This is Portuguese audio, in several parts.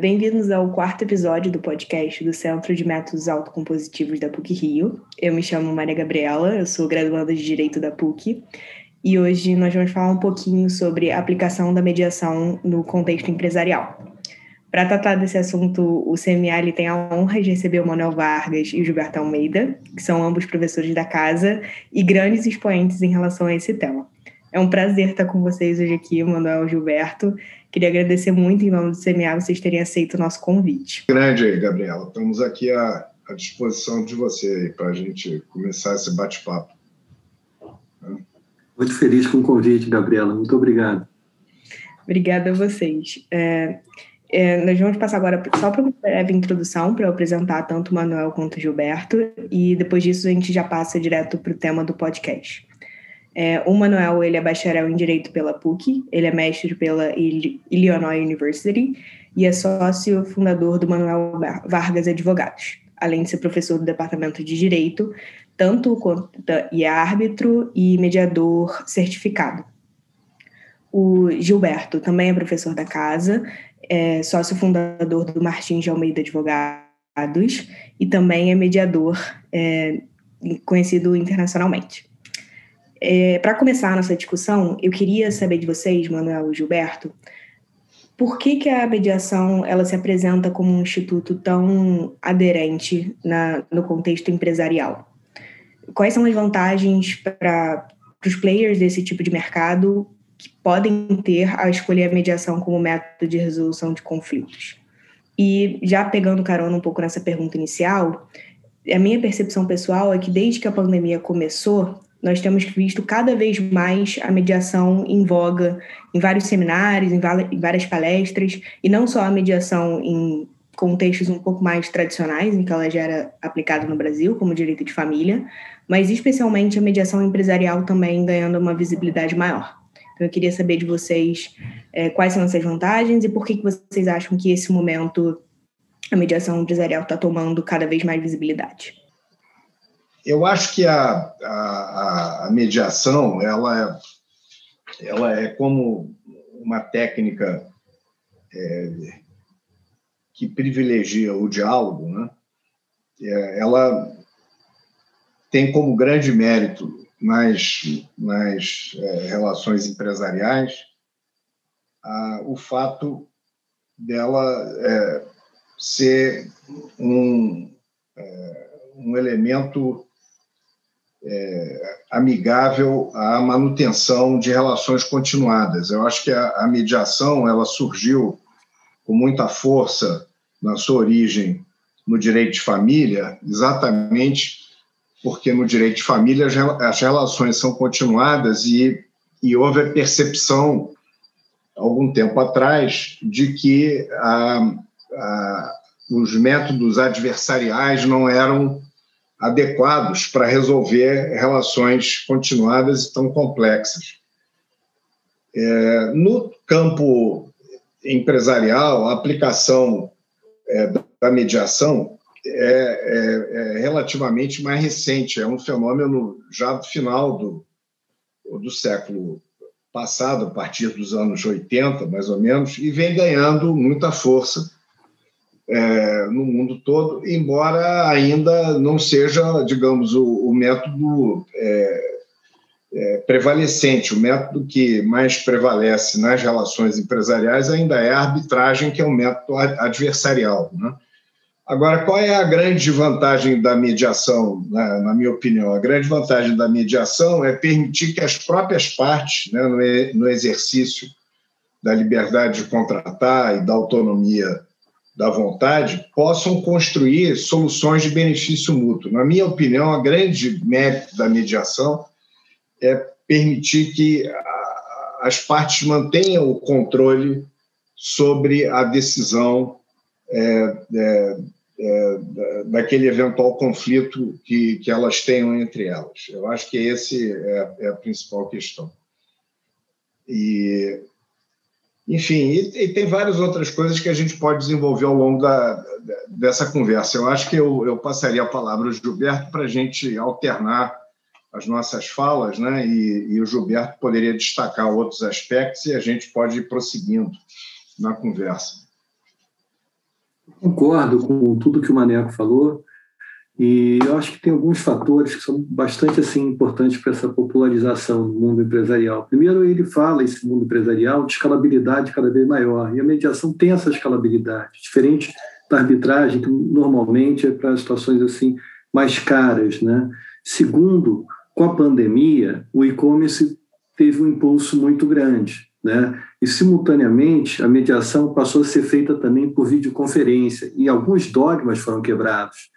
Bem-vindos ao quarto episódio do podcast do Centro de Métodos Autocompositivos da PUC Rio. Eu me chamo Maria Gabriela, eu sou graduanda de Direito da PUC e hoje nós vamos falar um pouquinho sobre a aplicação da mediação no contexto empresarial. Para tratar desse assunto, o CMA tem a honra de receber o Manuel Vargas e o Gilberto Almeida, que são ambos professores da casa e grandes expoentes em relação a esse tema. É um prazer estar com vocês hoje aqui, Manuel e Gilberto, Queria agradecer muito em nome do CMA vocês terem aceito o nosso convite. Grande aí, Gabriela. Estamos aqui à, à disposição de você para a gente começar esse bate-papo. Muito feliz com o convite, Gabriela. Muito obrigado. Obrigada a vocês. É, é, nós vamos passar agora só para uma breve introdução para eu apresentar tanto o Manuel quanto o Gilberto, e depois disso a gente já passa direto para o tema do podcast. É, o Manuel ele é bacharel em Direito pela PUC, ele é mestre pela Illinois University e é sócio fundador do Manuel Vargas Advogados, além de ser professor do Departamento de Direito, tanto quanto e é árbitro e mediador certificado. O Gilberto também é professor da casa, é sócio fundador do Martins de Almeida Advogados e também é mediador é, conhecido internacionalmente. É, Para começar a nossa discussão, eu queria saber de vocês, Manuel e Gilberto, por que, que a mediação ela se apresenta como um instituto tão aderente na, no contexto empresarial? Quais são as vantagens para os players desse tipo de mercado que podem ter a escolher a mediação como método de resolução de conflitos? E já pegando carona um pouco nessa pergunta inicial, a minha percepção pessoal é que desde que a pandemia começou, nós temos visto cada vez mais a mediação em voga em vários seminários, em várias palestras, e não só a mediação em contextos um pouco mais tradicionais, em que ela já era aplicada no Brasil, como direito de família, mas especialmente a mediação empresarial também ganhando uma visibilidade maior. Então, eu queria saber de vocês é, quais são essas vantagens e por que, que vocês acham que esse momento a mediação empresarial está tomando cada vez mais visibilidade. Eu acho que a, a, a mediação ela, é, ela é como uma técnica é, que privilegia o diálogo, né? É, ela tem como grande mérito nas, nas é, relações empresariais a, o fato dela é, ser um, é, um elemento é, amigável à manutenção de relações continuadas. Eu acho que a, a mediação ela surgiu com muita força na sua origem no direito de família, exatamente porque no direito de família as relações são continuadas e, e houve a percepção, algum tempo atrás, de que a, a, os métodos adversariais não eram adequados para resolver relações continuadas e tão complexas. É, no campo empresarial, a aplicação é, da mediação é, é, é, relativamente mais recente, é um fenômeno já do final do, do século passado, a partir dos anos 80, mais ou menos, e vem ganhando muita força é, no mundo todo, embora ainda não seja, digamos, o, o método é, é, prevalecente. O método que mais prevalece nas relações empresariais ainda é a arbitragem, que é um método adversarial. Né? Agora, qual é a grande vantagem da mediação, na, na, minha opinião? A grande vantagem da mediação é permitir que as próprias partes, né, no, no exercício da liberdade de contratar e da autonomia da vontade, possam construir soluções de benefício mútuo. Na minha opinião, a grande mérito da mediação é permitir que as partes mantenham o controle sobre a decisão é, é, é, daquele eventual conflito que, que elas tenham entre elas. Eu acho que esse é, é a principal questão. E enfim, e, e, tem várias outras coisas que a gente pode desenvolver ao longo da, dessa conversa. Eu acho que eu, eu passaria a palavra ao Gilberto para a gente alternar as nossas falas, né? E, e, o Gilberto poderia destacar outros aspectos e a gente pode ir prosseguindo na conversa. Concordo com tudo que o Maneco falou. E eu acho que tem alguns fatores que são bastante assim importantes para essa popularização do mundo empresarial. Primeiro, ele fala esse mundo empresarial de escalabilidade cada vez maior, e a mediação tem essa escalabilidade, diferente da arbitragem que normalmente é para situações assim mais caras, né? Segundo, com a pandemia, o e-commerce teve um impulso muito grande, né? E simultaneamente a mediação passou a ser feita também por videoconferência e alguns dogmas foram quebrados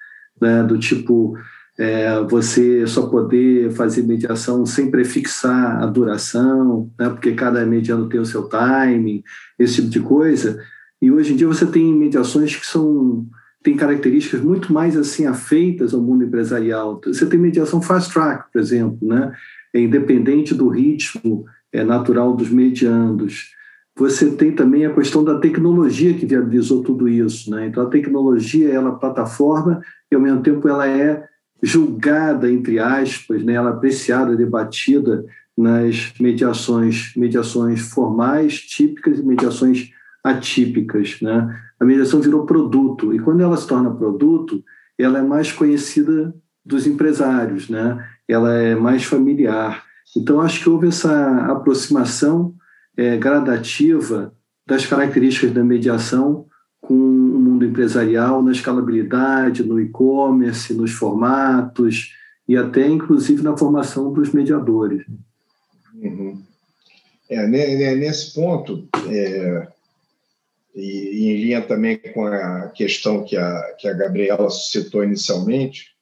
né, do tipo é, você só poder fazer mediação sem prefixar a duração, né, porque cada mediano tem o seu timing, esse tipo de coisa. E hoje em dia você tem mediações que são tem características muito mais assim afeitas ao mundo empresarial. Você tem mediação fast track, por exemplo, né? É independente do ritmo é natural dos mediandos. Você tem também a questão da tecnologia que viabilizou tudo isso, né? Então a tecnologia ela é plataforma e ao mesmo tempo ela é julgada entre aspas, né? Ela é apreciada, debatida nas mediações, mediações formais, típicas e mediações atípicas, né? A mediação virou produto e quando ela se torna produto, ela é mais conhecida dos empresários, né? Ela é mais familiar. Então acho que houve essa aproximação é, gradativa das características da mediação com o mundo empresarial na escalabilidade, no e-commerce, nos formatos e até inclusive na formação dos mediadores. Uhum. É, nesse ponto, é, e, em linha também com a questão que a, que a Gabriela citou inicialmente,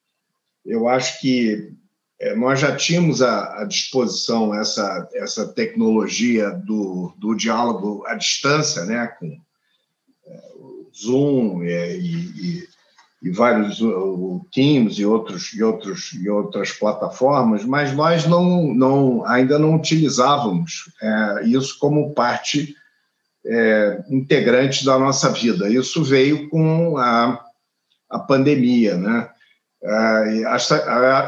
eu acho que é, nós já tínhamos à, disposição essa, essa tecnologia do, do diálogo à distância, né, com é, o Zoom é, e, e, e, vários o Teams e outros e outros e outras plataformas, mas nós não, não ainda não utilizávamos é, isso como parte é, integrante da nossa vida. Isso veio com a, a pandemia, né?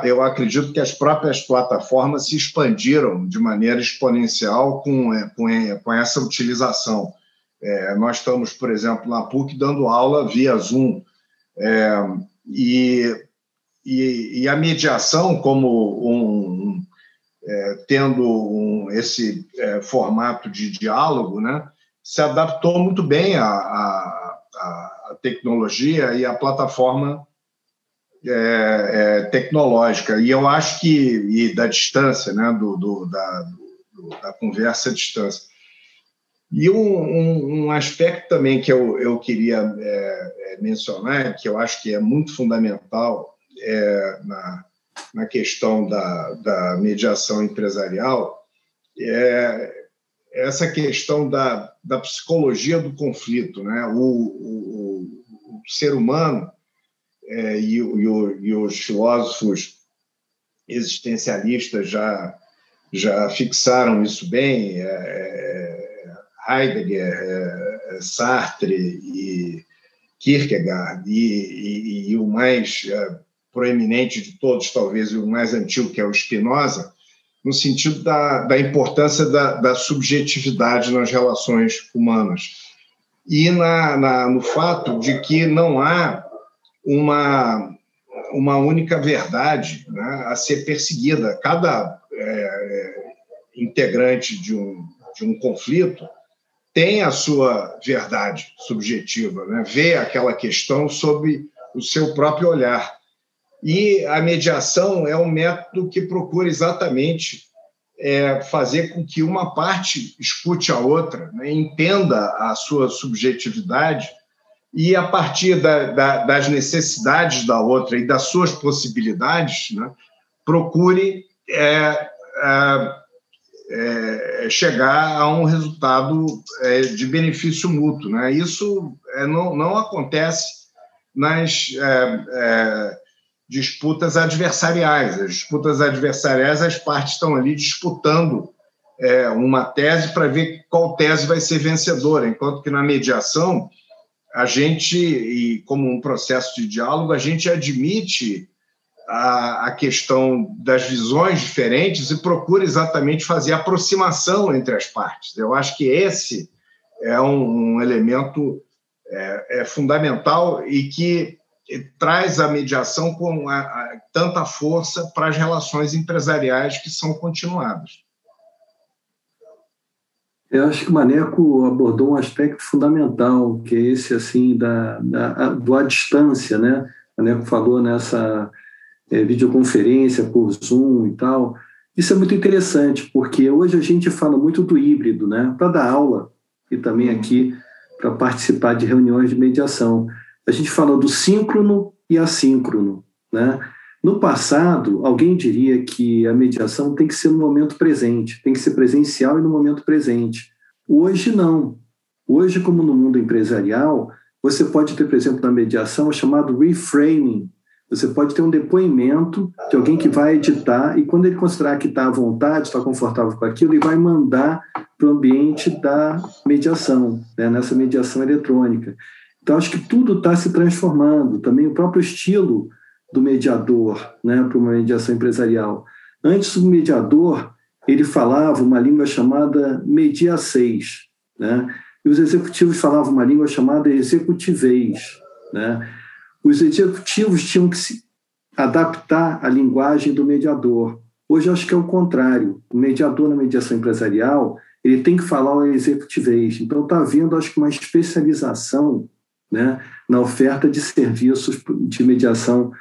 Eu acredito que as próprias plataformas se expandiram de maneira exponencial com, é, é, com essa utilização. É, nós estamos, por exemplo, na PUC dando aula via Zoom. É, e, e, e, a mediação, como um, é, tendo um, esse é, formato de diálogo, né, se adaptou muito bem à, à, à tecnologia e à plataforma é, é, tecnológica. E eu acho que, e da distância, né, do, do da, do, da conversa à distância. E um, um, um, aspecto também que eu, eu queria é, é mencionar, que eu acho que é muito fundamental é, na, na questão da, da mediação empresarial, é essa questão da, da psicologia do conflito. Né? O, o, o ser humano é, e, e, e, os filósofos existencialistas já, já fixaram isso bem, é, é Heidegger, Sartre e Kierkegaard, e, e o mais proeminente de todos, talvez o mais antigo, que é o Spinoza, no sentido da, da importância da, da subjetividade nas relações humanas. E na, na, no fato de que não há uma, uma única verdade né, a ser perseguida. Cada é, integrante de um, de um conflito tem a sua verdade subjetiva, né, vê aquela questão sob o seu próprio olhar. E a mediação é um método que procura exatamente é, fazer com que uma parte escute a outra, né, entenda a sua subjetividade e a partir da, da, das necessidades da outra e das suas possibilidades, né, procure é, é, é, chegar a um resultado é, de benefício mútuo. Né? Isso é, não, não acontece nas é, disputas adversariais. As disputas adversariais, as partes estão ali disputando uma tese para ver qual tese vai ser vencedora, enquanto que na mediação a gente, e como um processo de diálogo, a gente admite a, a questão das visões diferentes e procura exatamente fazer aproximação entre as partes. Eu acho que esse é um, um elemento é, é fundamental e que traz a mediação com a, a, tanta força para as relações empresariais que são continuadas. Eu acho que o Maneco abordou um aspecto fundamental, que é esse assim da, da do à distância, né? O Maneco falou nessa é, videoconferência por Zoom e tal. Isso é muito interessante, porque hoje a gente fala muito do híbrido, né? Para dar aula e também aqui para participar de reuniões de mediação. A gente fala do síncrono e assíncrono, né? No passado, alguém diria que a mediação tem que ser no momento presente, tem que ser presencial e no momento presente. Hoje, não. Hoje, como no mundo empresarial, você pode ter, por exemplo, na mediação, o chamado reframing. Você pode ter um depoimento de alguém que vai editar e, quando ele considerar que está à vontade, está confortável com aquilo, ele vai mandar para o ambiente da mediação, né, nessa mediação eletrônica. Então, acho que tudo está se transformando. Também o próprio estilo do mediador né, para uma mediação empresarial. Antes, o mediador ele falava uma língua chamada media 6, né? e os executivos falavam uma língua chamada executivez. Né? Os executivos tinham que se adaptar à linguagem do mediador. Hoje, acho que é o contrário. O mediador na mediação empresarial ele tem que falar o executivez. Então, está havendo, acho que, uma especialização né, na oferta de serviços de mediação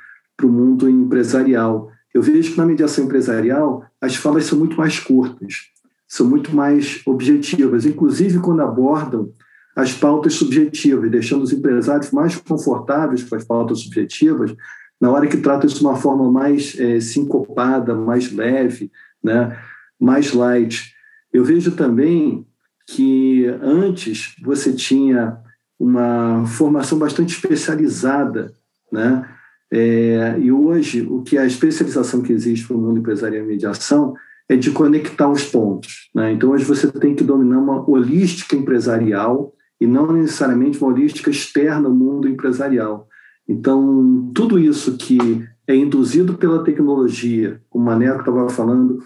para o mundo empresarial. Eu vejo que na mediação empresarial as falas são muito mais curtas, são muito mais objetivas, inclusive quando abordam as pautas subjetivas, deixando os empresários mais confortáveis com as pautas subjetivas, na hora que trata isso de uma forma mais é, sincopada, mais leve, né, mais light. Eu vejo também que antes você tinha uma formação bastante especializada, né? É, e hoje, o que a especialização que existe no mundo empresarial e mediação é de conectar os pontos. Né? Então, hoje você tem que dominar uma holística empresarial e não necessariamente uma holística externa ao mundo empresarial. Então, tudo isso que é induzido pela tecnologia, como o Maneco estava falando,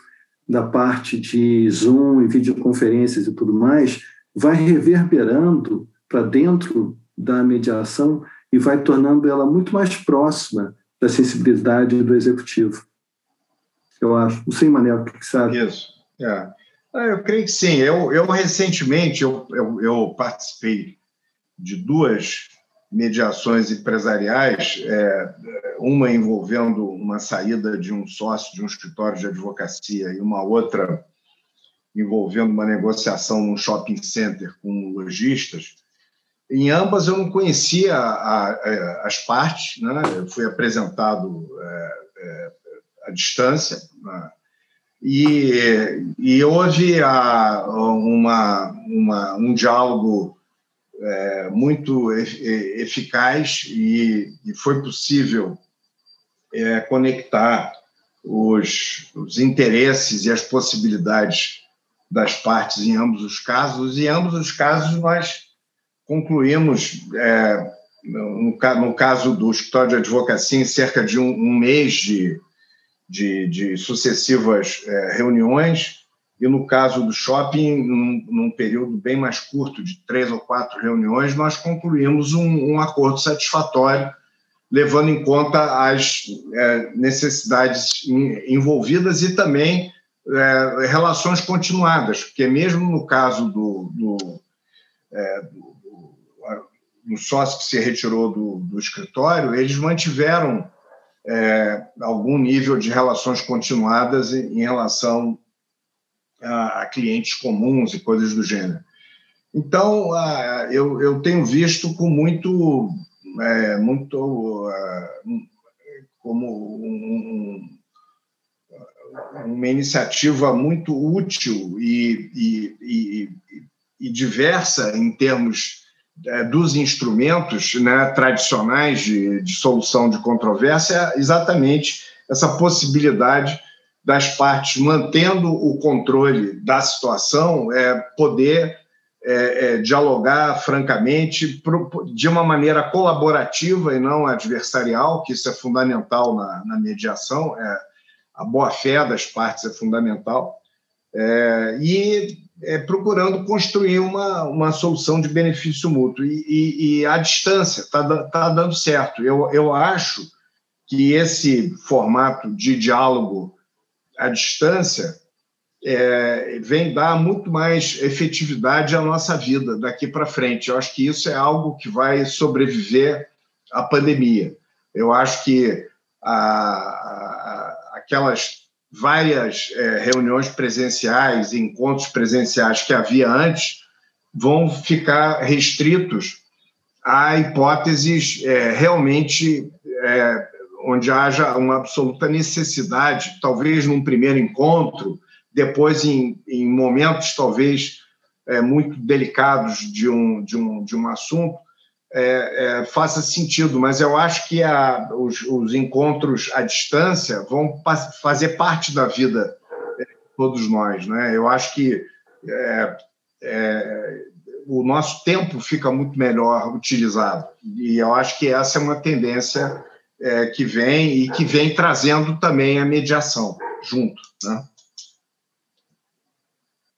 da parte de Zoom e videoconferências e tudo mais, vai reverberando para dentro da mediação e vai tornando ela muito mais próxima da sensibilidade do executivo. Eu acho. Não sei, Manel, o que você acha? Isso. É. Ah, eu creio que sim. Eu, eu recentemente eu, eu, eu participei de duas mediações empresariais, é, uma envolvendo uma saída de um sócio de um escritório de advocacia e uma outra envolvendo uma negociação num shopping center com lojistas. Em ambas eu não conhecia a, a, as partes, né? eu fui apresentado é, é, à distância, né? e, e houve a, uma, uma, um diálogo é, muito eficaz e, e foi possível é, conectar os, os interesses e as possibilidades das partes em ambos os casos, e em ambos os casos nós concluímos, é, no, no, caso do escritório de advocacia, em cerca de um, um mês de, de, de sucessivas é, reuniões, e no caso do shopping, num, num, período bem mais curto, de três ou quatro reuniões, nós concluímos um, um acordo satisfatório, levando em conta as é, necessidades envolvidas e também é, relações continuadas, porque mesmo no caso do, do, é, do do sócio que se retirou do, do escritório, eles mantiveram é, algum nível de relações continuadas em, em relação a, a, clientes comuns e coisas do gênero. Então, a, eu, eu tenho visto com muito, é, muito como um, uma iniciativa muito útil e, e, e, e diversa em termos dos instrumentos né, tradicionais de, de solução de controvérsia é exatamente essa possibilidade das partes, mantendo o controle da situação, é, poder é, é, dialogar francamente de uma maneira colaborativa e não adversarial, que isso é fundamental na, na mediação, é, a boa-fé das partes é fundamental, é, e é, procurando construir uma, uma solução de benefício mútuo. E, e, e a distância está tá dando certo. Eu, eu acho que esse formato de diálogo à distância é, vem dar muito mais efetividade à nossa vida daqui para frente. Eu acho que isso é algo que vai sobreviver à pandemia. Eu acho que a, a, aquelas várias é, reuniões presenciais, encontros presenciais que havia antes, vão ficar restritos a hipóteses é, realmente é, onde haja uma absoluta necessidade, talvez num primeiro encontro, depois em, em momentos talvez é, muito delicados de um, de um, de um assunto, é, é, faça sentido, mas eu acho que a, os, os, encontros à distância vão fazer parte da vida de todos nós. Né? Eu acho que é, é, o nosso tempo fica muito melhor utilizado, e eu acho que essa é uma tendência é, que vem e que vem trazendo também a mediação junto. Né?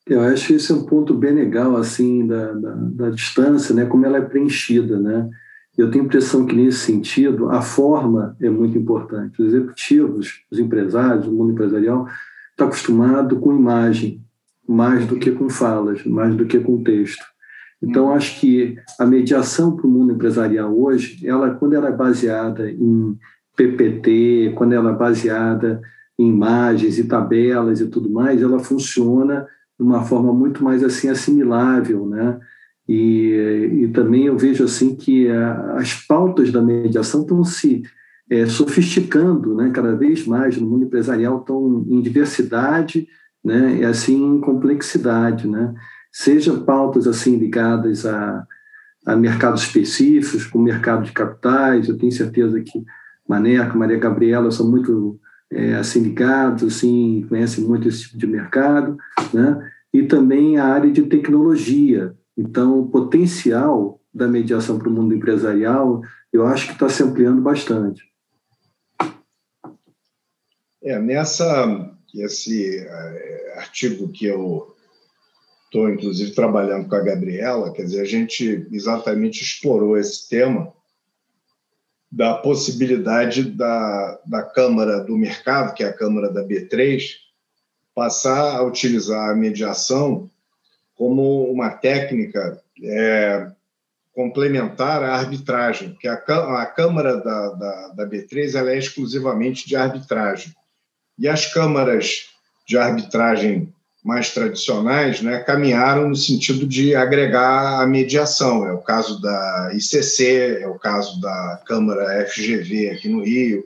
Eu acho que esse é um ponto bem legal, assim, da, da, da, distância, né? Como ela é preenchida, né? Eu tenho a impressão que, nesse sentido, a forma é muito importante. Os executivos, os empresários, o mundo empresarial, está acostumado com imagem, mais do que com falas, mais do que com texto. Então, acho que a mediação para o mundo empresarial hoje, ela, quando ela é baseada em PPT, quando ela é baseada em imagens e tabelas e tudo mais, ela funciona de uma forma muito mais assim assimilável, né? E, e também eu vejo assim que a, as pautas da mediação estão se é, sofisticando, né? Cada vez mais no mundo empresarial estão em diversidade, né? E assim em complexidade, né? Seja pautas assim ligadas a, a mercados específicos, como mercado de capitais, eu tenho certeza que Maneca, Maria Gabriela são muito é, assim ligados, assim conhecem muito esse tipo de mercado, né? E também a área de tecnologia. Então, o potencial da mediação para o mundo empresarial, eu acho que está se ampliando bastante. É, nessa esse é, artigo que eu estou inclusive trabalhando com a Gabriela, quer dizer, a gente exatamente explorou esse tema da possibilidade da, da Câmara do Mercado, que é a Câmara da B3, passar a utilizar a mediação como uma técnica é, complementar à arbitragem, porque a, a Câmara da, da, da B3 ela é exclusivamente de arbitragem. E as câmaras de arbitragem mais tradicionais né, caminharam no sentido de agregar a mediação. É o caso da ICC, é o caso da Câmara FGV aqui no Rio,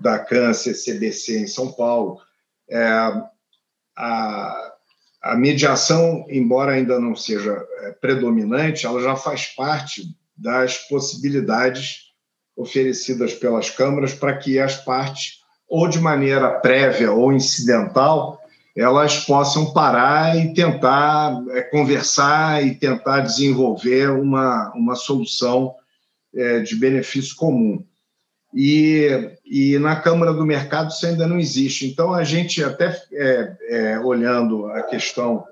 da CAN-CCBC em São Paulo. É, a, a mediação, embora ainda não seja é, predominante, ela já faz parte das possibilidades oferecidas pelas câmaras para que as partes, ou de maneira prévia ou incidental, elas possam parar e tentar é, conversar e tentar desenvolver uma, uma solução é, de benefício comum. E, e na Câmara do Mercado isso ainda não existe. Então, a gente, até é, é olhando a questão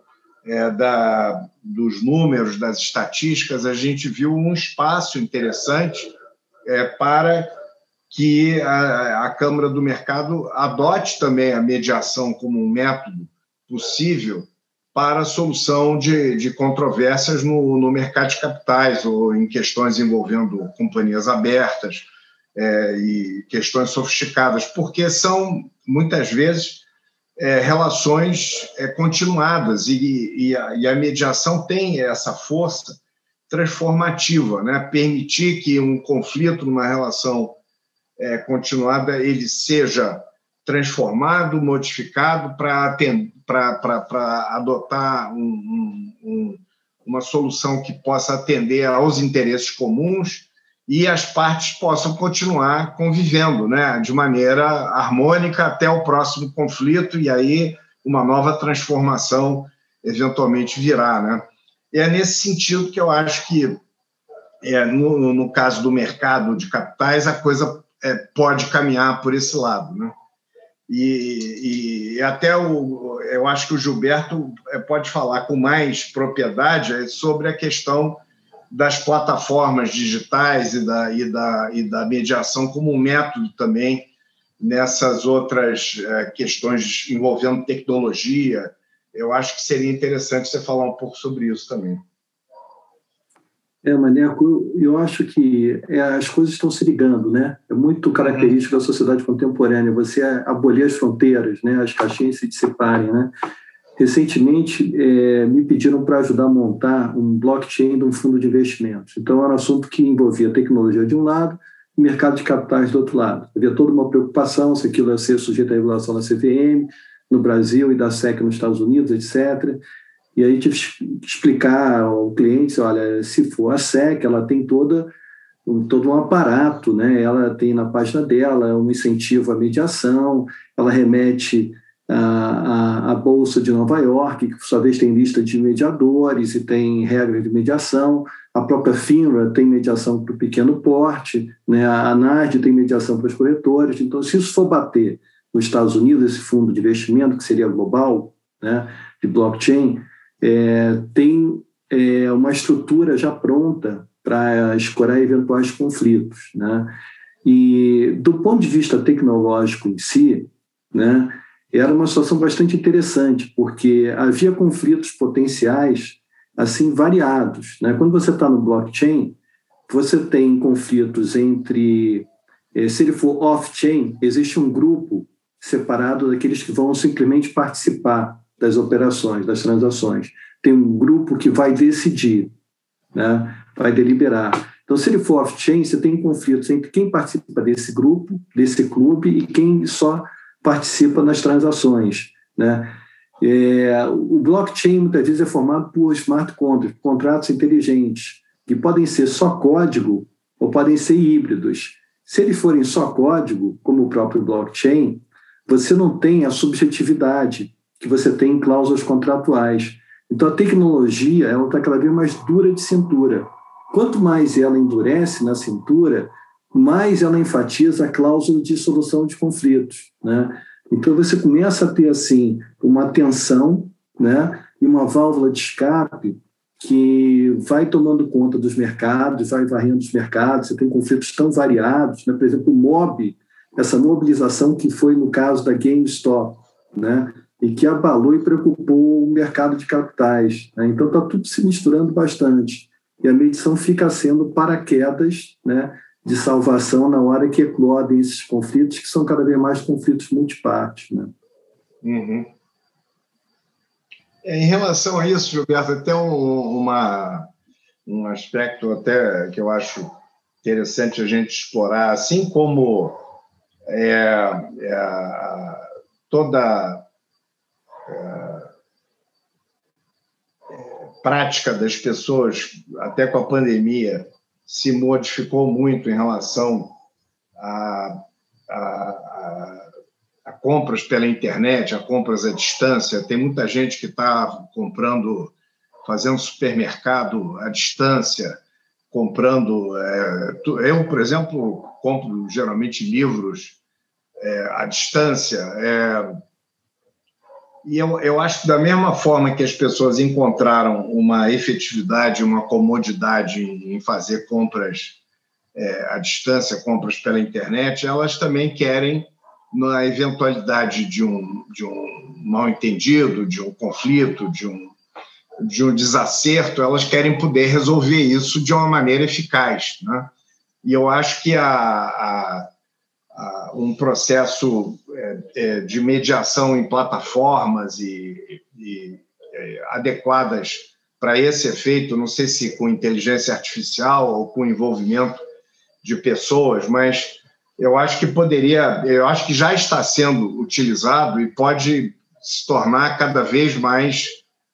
é, da, dos números, das estatísticas, a gente viu um espaço interessante é, para que a, a Câmara do Mercado adote também a mediação como um método possível para a solução de, de controvérsias no, no mercado de capitais ou em questões envolvendo companhias abertas é, e questões sofisticadas, porque são, muitas vezes, é, relações é, continuadas e, e, a, e, a, mediação tem essa força transformativa, né? permitir que um conflito numa relação é, continuada ele seja transformado, modificado para adotar um, um, um, uma solução que possa atender aos interesses comuns e as partes possam continuar convivendo né, de maneira harmônica até o próximo conflito e aí uma nova transformação eventualmente virá. Né? E é nesse sentido que eu acho que, é, no, no caso do mercado de capitais, a coisa é, pode caminhar por esse lado. Né? E, e, até o, eu acho que o Gilberto é, pode falar com mais propriedade sobre a questão das plataformas digitais e da, e da, e da mediação como um método também nessas outras é, questões envolvendo tecnologia. Eu acho que seria interessante você falar um pouco sobre isso também. É, Maneco, eu acho que é, as coisas estão se ligando, né? É muito característico uhum. da sociedade contemporânea você abolir as fronteiras, né? As caixinhas se dissiparem, né? Recentemente, é, me pediram para ajudar a montar um blockchain de um fundo de investimentos. Então, era um assunto que envolvia tecnologia de um lado e mercado de capitais do outro lado. Havia toda uma preocupação se aquilo ia ser sujeito à regulação da CVM no Brasil e da SEC nos Estados Unidos, etc. E aí tive que explicar ao cliente, olha, se for a SEC, ela tem toda um, todo um aparato, né? Ela tem na página dela um incentivo à mediação, ela remete à, Bolsa de Nova York, que por sua vez tem lista de mediadores e tem regras de mediação, a própria FINRA tem mediação para o pequeno porte, né? a ANAD tem mediação para os corretores, então se isso for bater nos Estados Unidos, esse fundo de investimento, que seria global, né, de blockchain, é, tem é, uma estrutura já pronta para escorar eventuais conflitos. Né? E, do ponto de vista tecnológico em si, né, era uma situação bastante interessante, porque havia conflitos potenciais assim variados. Né? Quando você está no blockchain, você tem conflitos entre, eh, se ele for off-chain, existe um grupo separado daqueles que vão simplesmente participar das operações, das transações. Tem um grupo que vai decidir, né? vai deliberar. Então, se ele for off-chain, você tem conflitos entre quem participa desse grupo, desse clube, e quem só participa nas transações. Né? É, o blockchain muitas vezes é formado por smart contracts, contratos inteligentes, que podem ser só código ou podem ser híbridos. Se eles forem só código, como o próprio blockchain, você não tem a subjetividade que você tem em cláusulas contratuais. Então, a tecnologia está cada vez mais dura de cintura. Quanto mais ela endurece na cintura, mais ela enfatiza a cláusula de solução de conflitos. Né? Então, você começa a ter assim uma tensão né? e uma válvula de escape que vai tomando conta dos mercados, vai varrendo os mercados, você tem conflitos tão variados, né? por exemplo, o MOB, essa mobilização que foi no caso da GameStop, né? e que abalou e preocupou o mercado de capitais. Né? Então está tudo se misturando bastante. E a medição fica sendo paraquedas né, de salvação na hora que eclodem esses conflitos, que são cada vez mais conflitos multipartes. Né? Uhum. É, em relação a isso, Gilberto, até um, uma, um aspecto até que eu acho interessante a gente explorar, assim como é, é, toda prática das pessoas, até com a pandemia, se modificou muito em relação a, a, a, a compras pela internet, a compras à distância. Tem muita gente que está comprando, fazendo supermercado à distância, comprando. É, eu, por exemplo, compro geralmente livros é, à distância. É, e eu, eu acho que, da mesma forma que as pessoas encontraram uma efetividade, uma comodidade em fazer compras é, à distância, compras pela internet, elas também querem, na eventualidade de um, de um mal-entendido, de um conflito, de um, de um desacerto, elas querem poder resolver isso de uma maneira eficaz. Né? E eu acho que a, a, a um processo de mediação em plataformas e, e é, adequadas para esse efeito, não sei se com inteligência artificial ou com envolvimento de pessoas, mas eu acho que poderia, eu acho que já está sendo utilizado e pode se tornar cada vez mais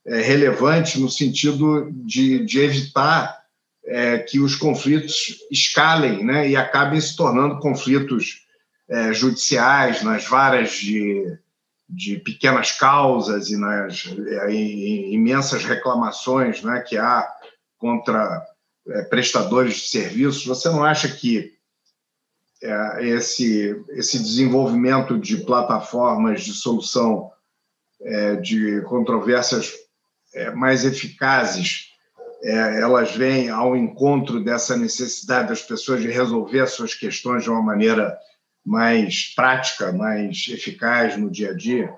é, relevante no sentido de, de evitar é, que os conflitos escalem né, e acabem se tornando conflitos é, judiciais, nas varas de, de pequenas causas e nas é, imensas reclamações né, que há contra é, prestadores de serviços, você não acha que é, esse, esse desenvolvimento de plataformas de solução é, de controvérsias é, mais eficazes, é, elas vêm ao encontro dessa necessidade das pessoas de resolver as suas questões de uma maneira mais prática, mais eficaz no dia a dia?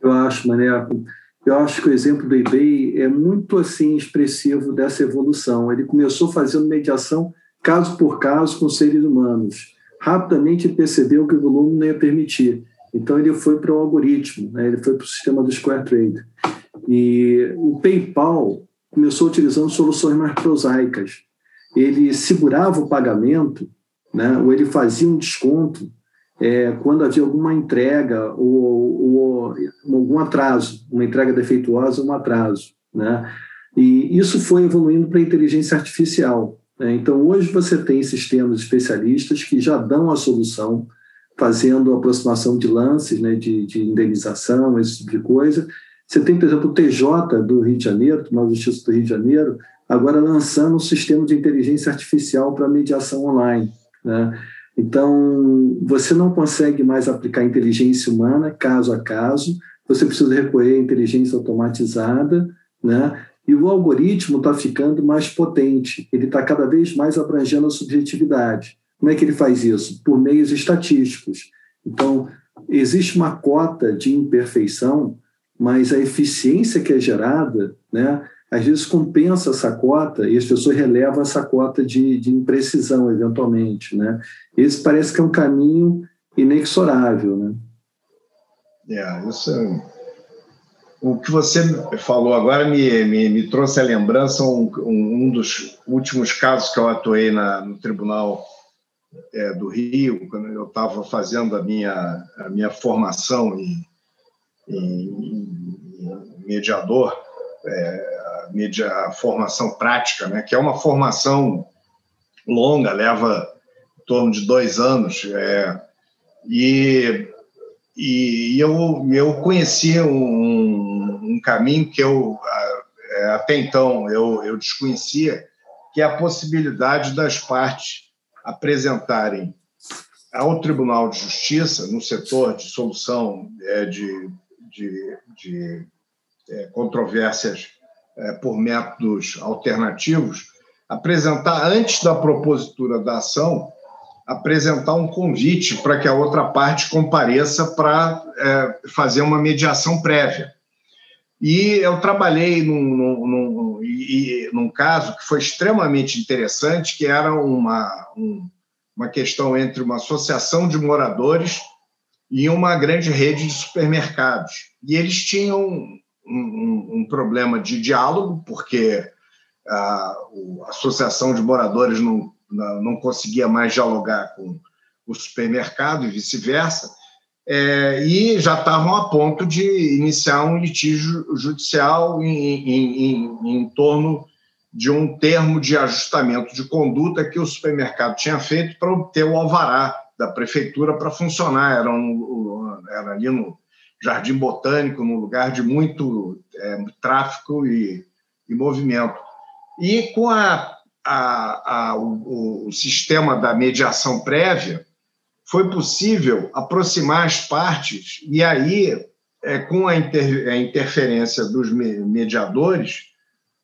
Eu acho, Maneco. Eu acho que o exemplo do eBay é muito assim expressivo dessa evolução. Ele começou fazendo mediação caso por caso com seres humanos. Rapidamente percebeu que o volume não ia permitir. Então ele foi para o algoritmo, né? ele foi para o sistema do Square Trade. E o PayPal começou utilizando soluções mais prosaicas. Ele segurava o pagamento, né? ou ele fazia um desconto é, quando havia alguma entrega ou, ou, algum atraso, uma entrega defeituosa ou um atraso. Né? E isso foi evoluindo para a inteligência artificial. Né? Então, hoje você tem sistemas especialistas que já dão a solução, fazendo aproximação de lances, né, de, de indenização, esse tipo de coisa. Você tem, por exemplo, o TJ do Rio de Janeiro, Tribunal de Justiça do Rio de Janeiro, agora lançando um sistema de inteligência artificial para mediação online. Né? Então, você não consegue mais aplicar inteligência humana caso a caso, você precisa recorrer à inteligência automatizada, né? E o algoritmo está ficando mais potente, ele está cada vez mais abrangendo a subjetividade. Como é que ele faz isso? Por meios estatísticos. Então, existe uma cota de imperfeição, mas a eficiência que é gerada, né, às vezes compensa essa cota e as pessoas relevam essa cota de, de imprecisão, eventualmente. Né? Esse parece que é um caminho inexorável. Né? É, isso é o que você falou agora me, me, me trouxe a lembrança um, um, dos últimos casos que eu atuei na, no Tribunal é, do Rio, quando eu estava fazendo a minha, a minha formação em, em, em mediador, é, media, formação prática, né, que é uma formação longa, leva em torno de dois anos, é, e, e eu, eu conheci um, um caminho que eu é, até então eu, eu desconhecia, que é a possibilidade das partes apresentarem ao Tribunal de Justiça, no setor de solução é, de, de, de é, controvérsias é, por métodos alternativos, apresentar, antes da propositura da ação, apresentar um convite para que a outra parte compareça para é, fazer uma mediação prévia. E eu trabalhei num, num, num, num, caso que foi extremamente interessante, que era uma, um, uma questão entre uma associação de moradores e uma grande rede de supermercados. E eles tinham um, um, problema de diálogo, porque a, a, associação de moradores não, não conseguia mais dialogar com o supermercado e vice-versa é, e já estavam a ponto de iniciar um litígio judicial em, em, em, em, torno de um termo de ajustamento de conduta que o supermercado tinha feito para obter o alvará da prefeitura para funcionar. Era, um, era, ali no Jardim Botânico, num lugar de muito é, tráfico e, e, movimento. E com a, a, a o, o sistema da mediação prévia, foi possível aproximar as partes, e aí, é, com a, inter, a interferência dos mediadores,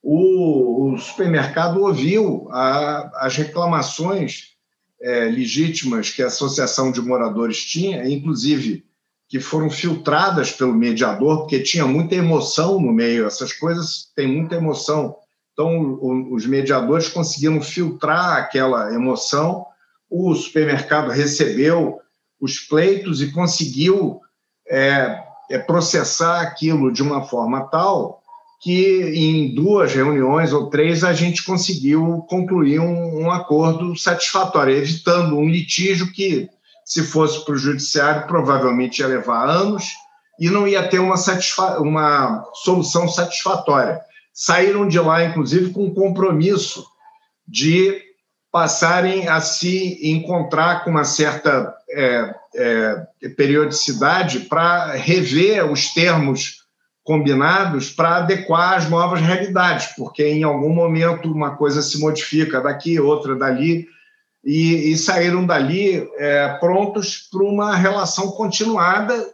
o, o supermercado ouviu a, as reclamações é, legítimas que a Associação de Moradores tinha, inclusive que foram filtradas pelo mediador, porque tinha muita emoção no meio, essas coisas têm muita emoção. Então, os mediadores conseguiram filtrar aquela emoção o supermercado recebeu os pleitos e conseguiu é, é, processar aquilo de uma forma tal que em duas reuniões ou três a gente conseguiu concluir um, um acordo satisfatório, evitando um litígio que, se fosse para o judiciário, provavelmente ia levar anos e não ia ter uma, uma solução satisfatória. Saíram de lá, inclusive, com um compromisso de passarem a se encontrar com uma certa é, é, periodicidade para rever os termos combinados para adequar às novas realidades, porque em algum momento uma coisa se modifica daqui, outra dali, e, e saíram dali é, prontos para uma relação continuada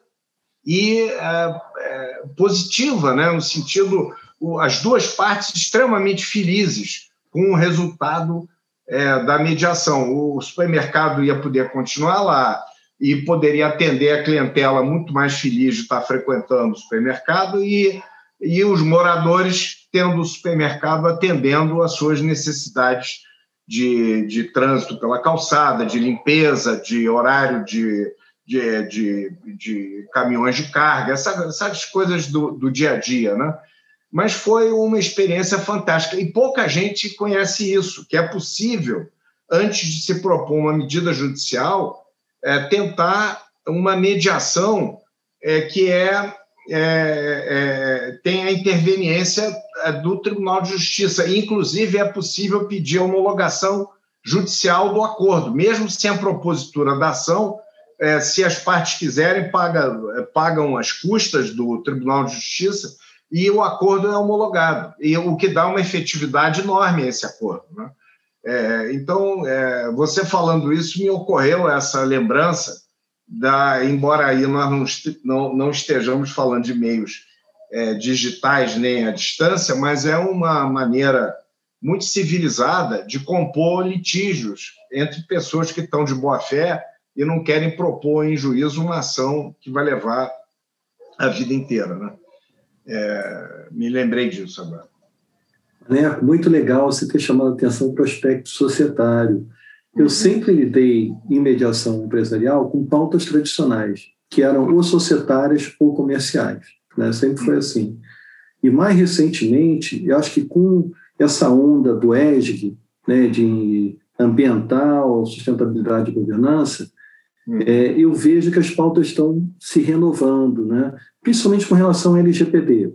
e é, é, positiva, né? no sentido, as duas partes extremamente felizes com o resultado é, da mediação. O supermercado ia poder continuar lá e poderia atender a clientela muito mais feliz de estar frequentando o supermercado e, e os moradores tendo o supermercado atendendo às suas necessidades de, de trânsito pela calçada, de limpeza, de horário de, de, de, de caminhões de carga, essas, essas coisas do, do dia a dia, né? Mas foi uma experiência fantástica e pouca gente conhece isso, que é possível, antes de se propor uma medida judicial, é, tentar uma mediação é, que é, é, é tem a interveniência é, do Tribunal de Justiça. Inclusive, é possível pedir a homologação judicial do acordo, mesmo sem a propositura da ação, é, se as partes quiserem, paga, é, pagam as custas do Tribunal de Justiça e o acordo é homologado, e o que dá uma efetividade enorme a esse acordo. Né? É, então, você falando isso, me ocorreu essa lembrança, da, embora aí nós não, não estejamos falando de meios é, digitais nem à distância, mas é uma maneira muito civilizada de compor litígios entre pessoas que estão de boa fé e não querem propor em juízo uma ação que vai levar a vida inteira. Né? É, me lembrei disso agora. Né? Muito legal você ter chamado a atenção para o aspecto societário. Eu sempre lidei em mediação empresarial com pautas tradicionais, que eram ou societárias ou comerciais. Né? Sempre foi assim. E mais recentemente, eu acho que com essa onda do ESG, né, de ambiental, sustentabilidade e governança, hum. é, eu vejo que as pautas estão se renovando, né? principalmente com relação ao LGPD,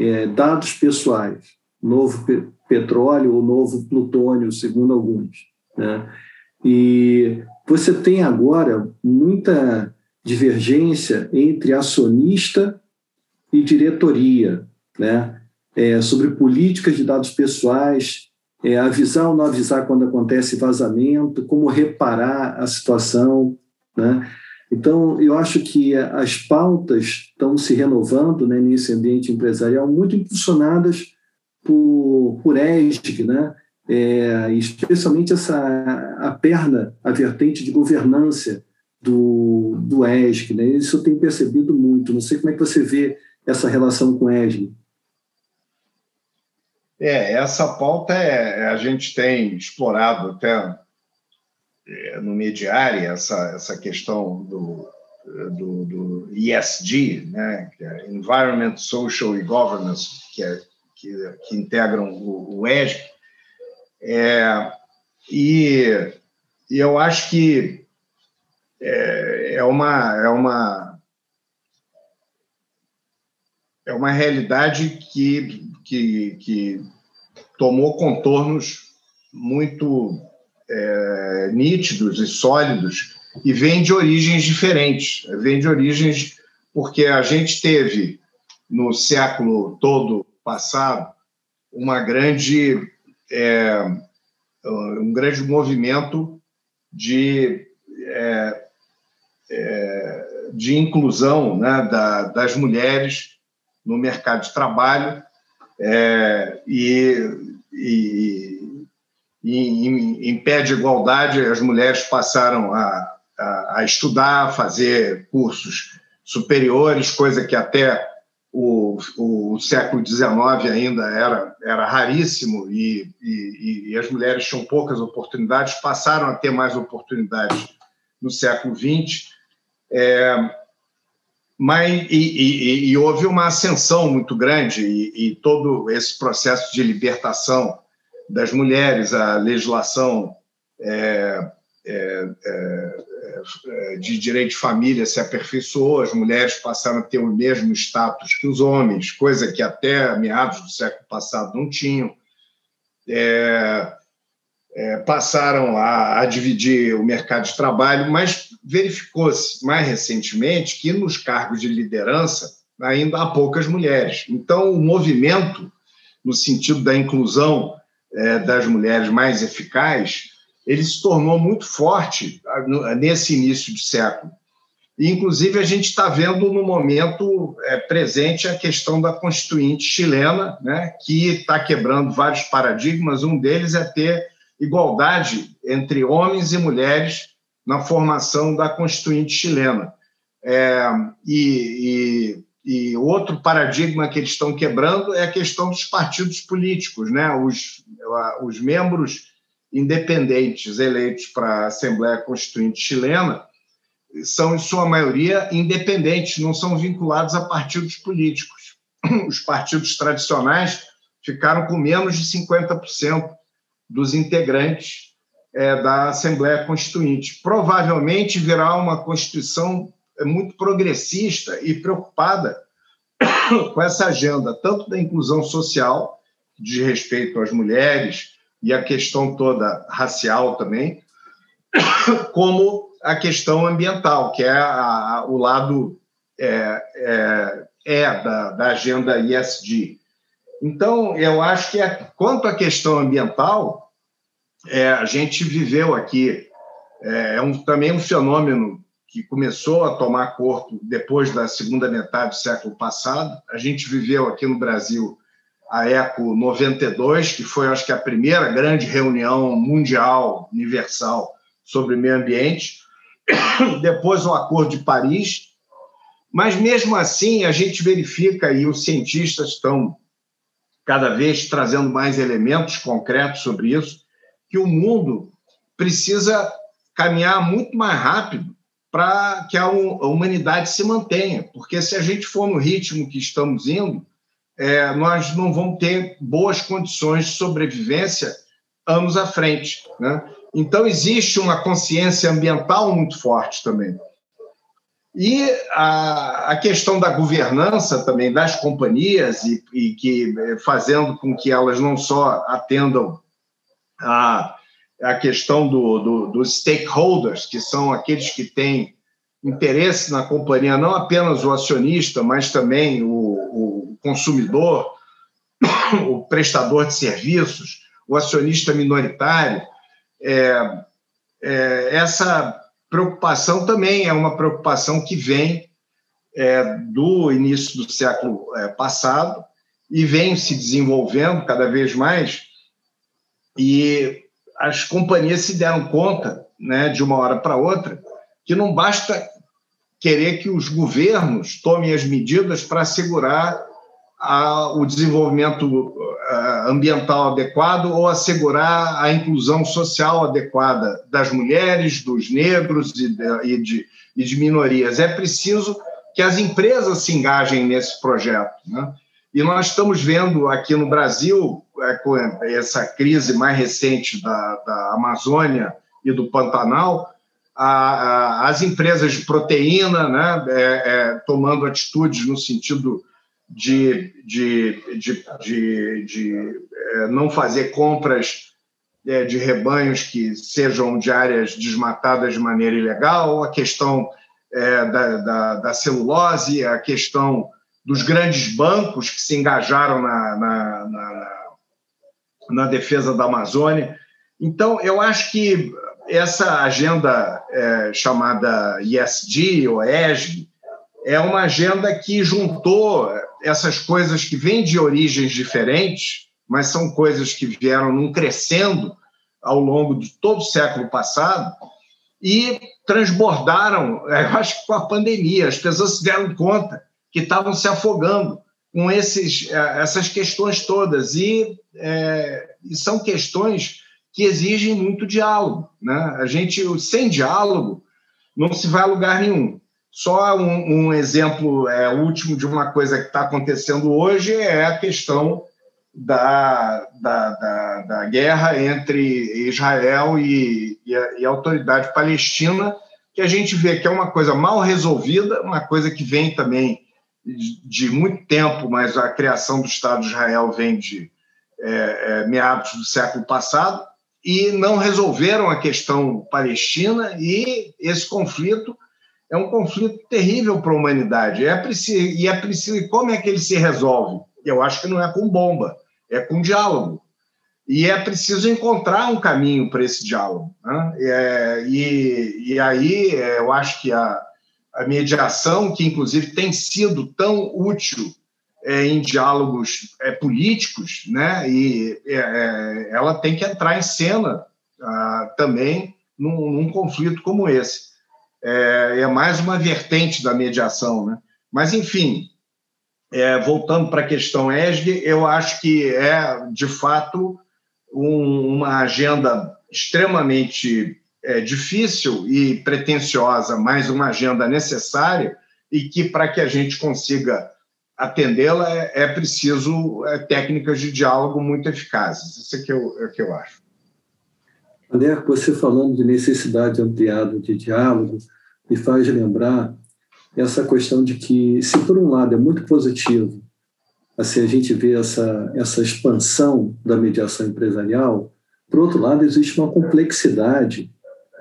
é, dados pessoais, novo pe petróleo ou novo plutônio, segundo alguns. Né? E você tem agora muita divergência entre acionista e diretoria, né? É, sobre políticas de dados pessoais, é, avisar ou não avisar quando acontece vazamento, como reparar a situação, né? Então, eu acho que as pautas estão se renovando né, nesse ambiente empresarial, muito impulsionadas por, por ESG, né? É, especialmente essa a perna, a vertente de governança do, do ESG. Né? Isso eu tenho percebido muito. Não sei como é que você vê essa relação com ESG? É, essa pauta é, a gente tem explorado até é, no Mediari essa, essa questão do, do, do ESG, né, é Environment, Social e Governance, que, é, que, que integram o, o ESG, é, e, e eu acho que é, é, uma, é uma é uma realidade que, que, que tomou contornos muito é, nítidos e sólidos e vem de origens diferentes. Vem de origens porque a gente teve no século todo passado uma grande é, um grande movimento de é, é de inclusão né, da, das mulheres no mercado de trabalho é, e, e, e em, em, pé de igualdade as mulheres passaram a, a, a, estudar, a fazer cursos superiores, coisa que até o, o século XIX ainda era, era raríssimo e, e, e as mulheres tinham poucas oportunidades, passaram a ter mais oportunidades no século XX. É, mas, e, e, houve uma ascensão muito grande, e, todo esse processo de libertação das mulheres, a legislação é, é, é, de direito de família se aperfeiçoou, as mulheres passaram a ter o mesmo status que os homens, coisa que até meados do século passado não tinham. É, é, passaram a, a, dividir o mercado de trabalho, mas verificou-se mais recentemente que nos cargos de liderança ainda há poucas mulheres. Então, o movimento, no sentido da inclusão é, das mulheres mais eficaz, ele se tornou muito forte nesse início de século. E, inclusive, a gente está vendo no momento é, presente a questão da Constituinte chilena, né, que está quebrando vários paradigmas. Um deles é ter igualdade entre homens e mulheres na formação da Constituinte chilena. É, e, e, e, outro paradigma que eles estão quebrando é a questão dos partidos políticos. Né? Os, os membros independentes eleitos para a Assembleia Constituinte chilena são, em sua maioria, independentes, não são vinculados a partidos políticos. Os partidos tradicionais ficaram com menos de 50% dos integrantes é, da Assembleia Constituinte. Provavelmente virá uma Constituição é, muito progressista e preocupada com essa agenda, tanto da inclusão social, de respeito às mulheres e a questão toda racial também, como a questão ambiental, que é a, o lado é, é, é da, da, agenda ISD. Então, eu acho que, é, quanto à questão ambiental, é, a gente viveu aqui, é, é um, também um fenômeno que começou a tomar corpo depois da segunda metade do século passado. A gente viveu aqui no Brasil a ECO 92, que foi, acho que, a primeira grande reunião mundial, universal, sobre meio ambiente, depois o Acordo de Paris, mas mesmo assim a gente verifica, e os cientistas estão cada vez trazendo mais elementos concretos sobre isso, que o mundo precisa caminhar muito mais rápido para que a humanidade se mantenha, porque se a gente for no ritmo que estamos indo, é, nós não vamos ter boas condições de sobrevivência anos à frente. Né? Então, existe uma consciência ambiental muito forte também. E a, a questão da governança também das companhias, e, e, que fazendo com que elas não só atendam a, a questão do, do, dos stakeholders, que são aqueles que têm interesse na companhia, não apenas o acionista, mas também o, o consumidor, o prestador de serviços, o acionista minoritário é, é, essa preocupação também é uma preocupação que vem é, do início do século é, passado e vem se desenvolvendo cada vez mais. E as companhias se deram conta, né, de uma hora para outra, que não basta querer que os governos tomem as medidas para assegurar a, o desenvolvimento ambiental adequado ou assegurar a inclusão social adequada das mulheres, dos negros e de, e de, e de minorias. É preciso que as empresas se engajem nesse projeto. Né? E nós estamos vendo aqui no Brasil, é, com essa crise mais recente da, da Amazônia e do Pantanal, a, a, as empresas de proteína né, é, é, tomando atitudes no sentido de, de, de, de, de é, não fazer compras é, de rebanhos que sejam de áreas desmatadas de maneira ilegal, a questão é, da, da, da, celulose, a questão dos grandes bancos que se engajaram na, na, na, na defesa da Amazônia. Então, eu acho que essa agenda é, chamada ESG ou ESG é uma agenda que juntou essas coisas que vêm de origens diferentes, mas são coisas que vieram num crescendo ao longo de todo o século passado e transbordaram, eu acho que com a pandemia, as pessoas se deram conta que estavam se afogando com esses, é, essas questões todas e, é, e são questões que exigem muito diálogo. Né? A gente, sem diálogo, não se vai a lugar nenhum. Só um, um exemplo é, último de uma coisa que está acontecendo hoje é a questão da, da, da, da guerra entre Israel e, e, a, e, a, autoridade palestina, que a gente vê que é uma coisa mal resolvida, uma coisa que vem também de, muito tempo, mas a criação do Estado de Israel vem de é, é, meados do século passado, e não resolveram a questão palestina, e esse conflito é um conflito terrível para a humanidade. É preciso, e é preciso. Como é que ele se resolve? Eu acho que não é com bomba, é com diálogo. e é preciso encontrar um caminho para esse diálogo. Né? É, e, e aí é, eu acho que a, a mediação, que inclusive tem sido tão útil é, em diálogos é, políticos, né? e é, é, ela tem que entrar em cena ah, também num, num, conflito como esse. É, é, mais uma vertente da mediação. Né? Mas, enfim, voltando para a questão ESG, eu acho que é, de fato, um, uma agenda extremamente é, difícil e pretensiosa, mas uma agenda necessária e que, para que a gente consiga atendê-la, é, é preciso é, técnicas de diálogo muito eficazes. Isso é que eu, é que eu acho. André, você falando de necessidade ampliada de diálogo, me faz lembrar essa questão de que, se por um lado é muito positivo assim, a gente vê essa, essa expansão da mediação empresarial, por outro lado, existe uma complexidade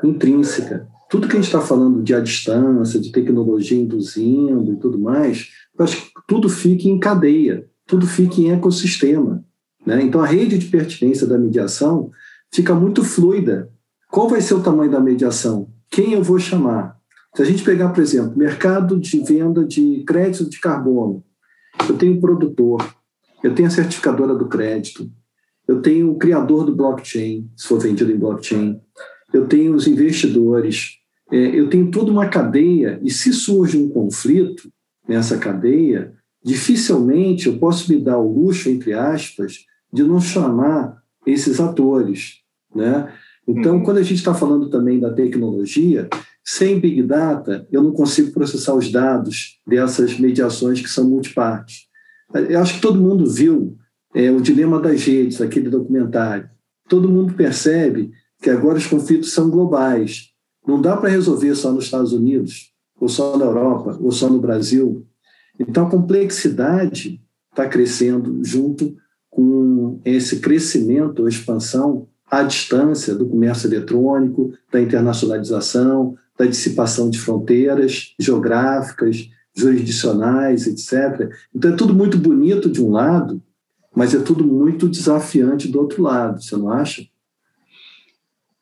intrínseca. Tudo que a gente está falando de a distância, de tecnologia induzindo e tudo mais, acho que tudo fica em cadeia, tudo fica em ecossistema. Né? Então, a rede de pertinência da mediação fica muito fluida. Qual vai ser o tamanho da mediação? Quem eu vou chamar? Se a gente pegar, por exemplo, mercado de venda de crédito de carbono, eu tenho o produtor, eu tenho a certificadora do crédito, eu tenho o criador do blockchain, se for vendido em blockchain, eu tenho os investidores, é, eu tenho toda uma cadeia, e se surge um conflito nessa cadeia, dificilmente eu posso me dar o luxo, entre aspas, de não chamar esses atores. Né? Então, uhum. quando a gente está falando também da tecnologia, sem Big Data, eu não consigo processar os dados dessas mediações que são multipartes. Eu acho que todo mundo viu é, o Dilema das Redes, aquele documentário. Todo mundo percebe que agora os conflitos são globais. Não dá para resolver só nos Estados Unidos, ou só na Europa, ou só no Brasil. Então, a complexidade está crescendo junto com esse crescimento ou expansão à distância do comércio eletrônico, da internacionalização, da dissipação de fronteiras geográficas, jurisdicionais, etc. Então é tudo muito bonito de um lado, mas é tudo muito desafiante do outro lado, você não acha?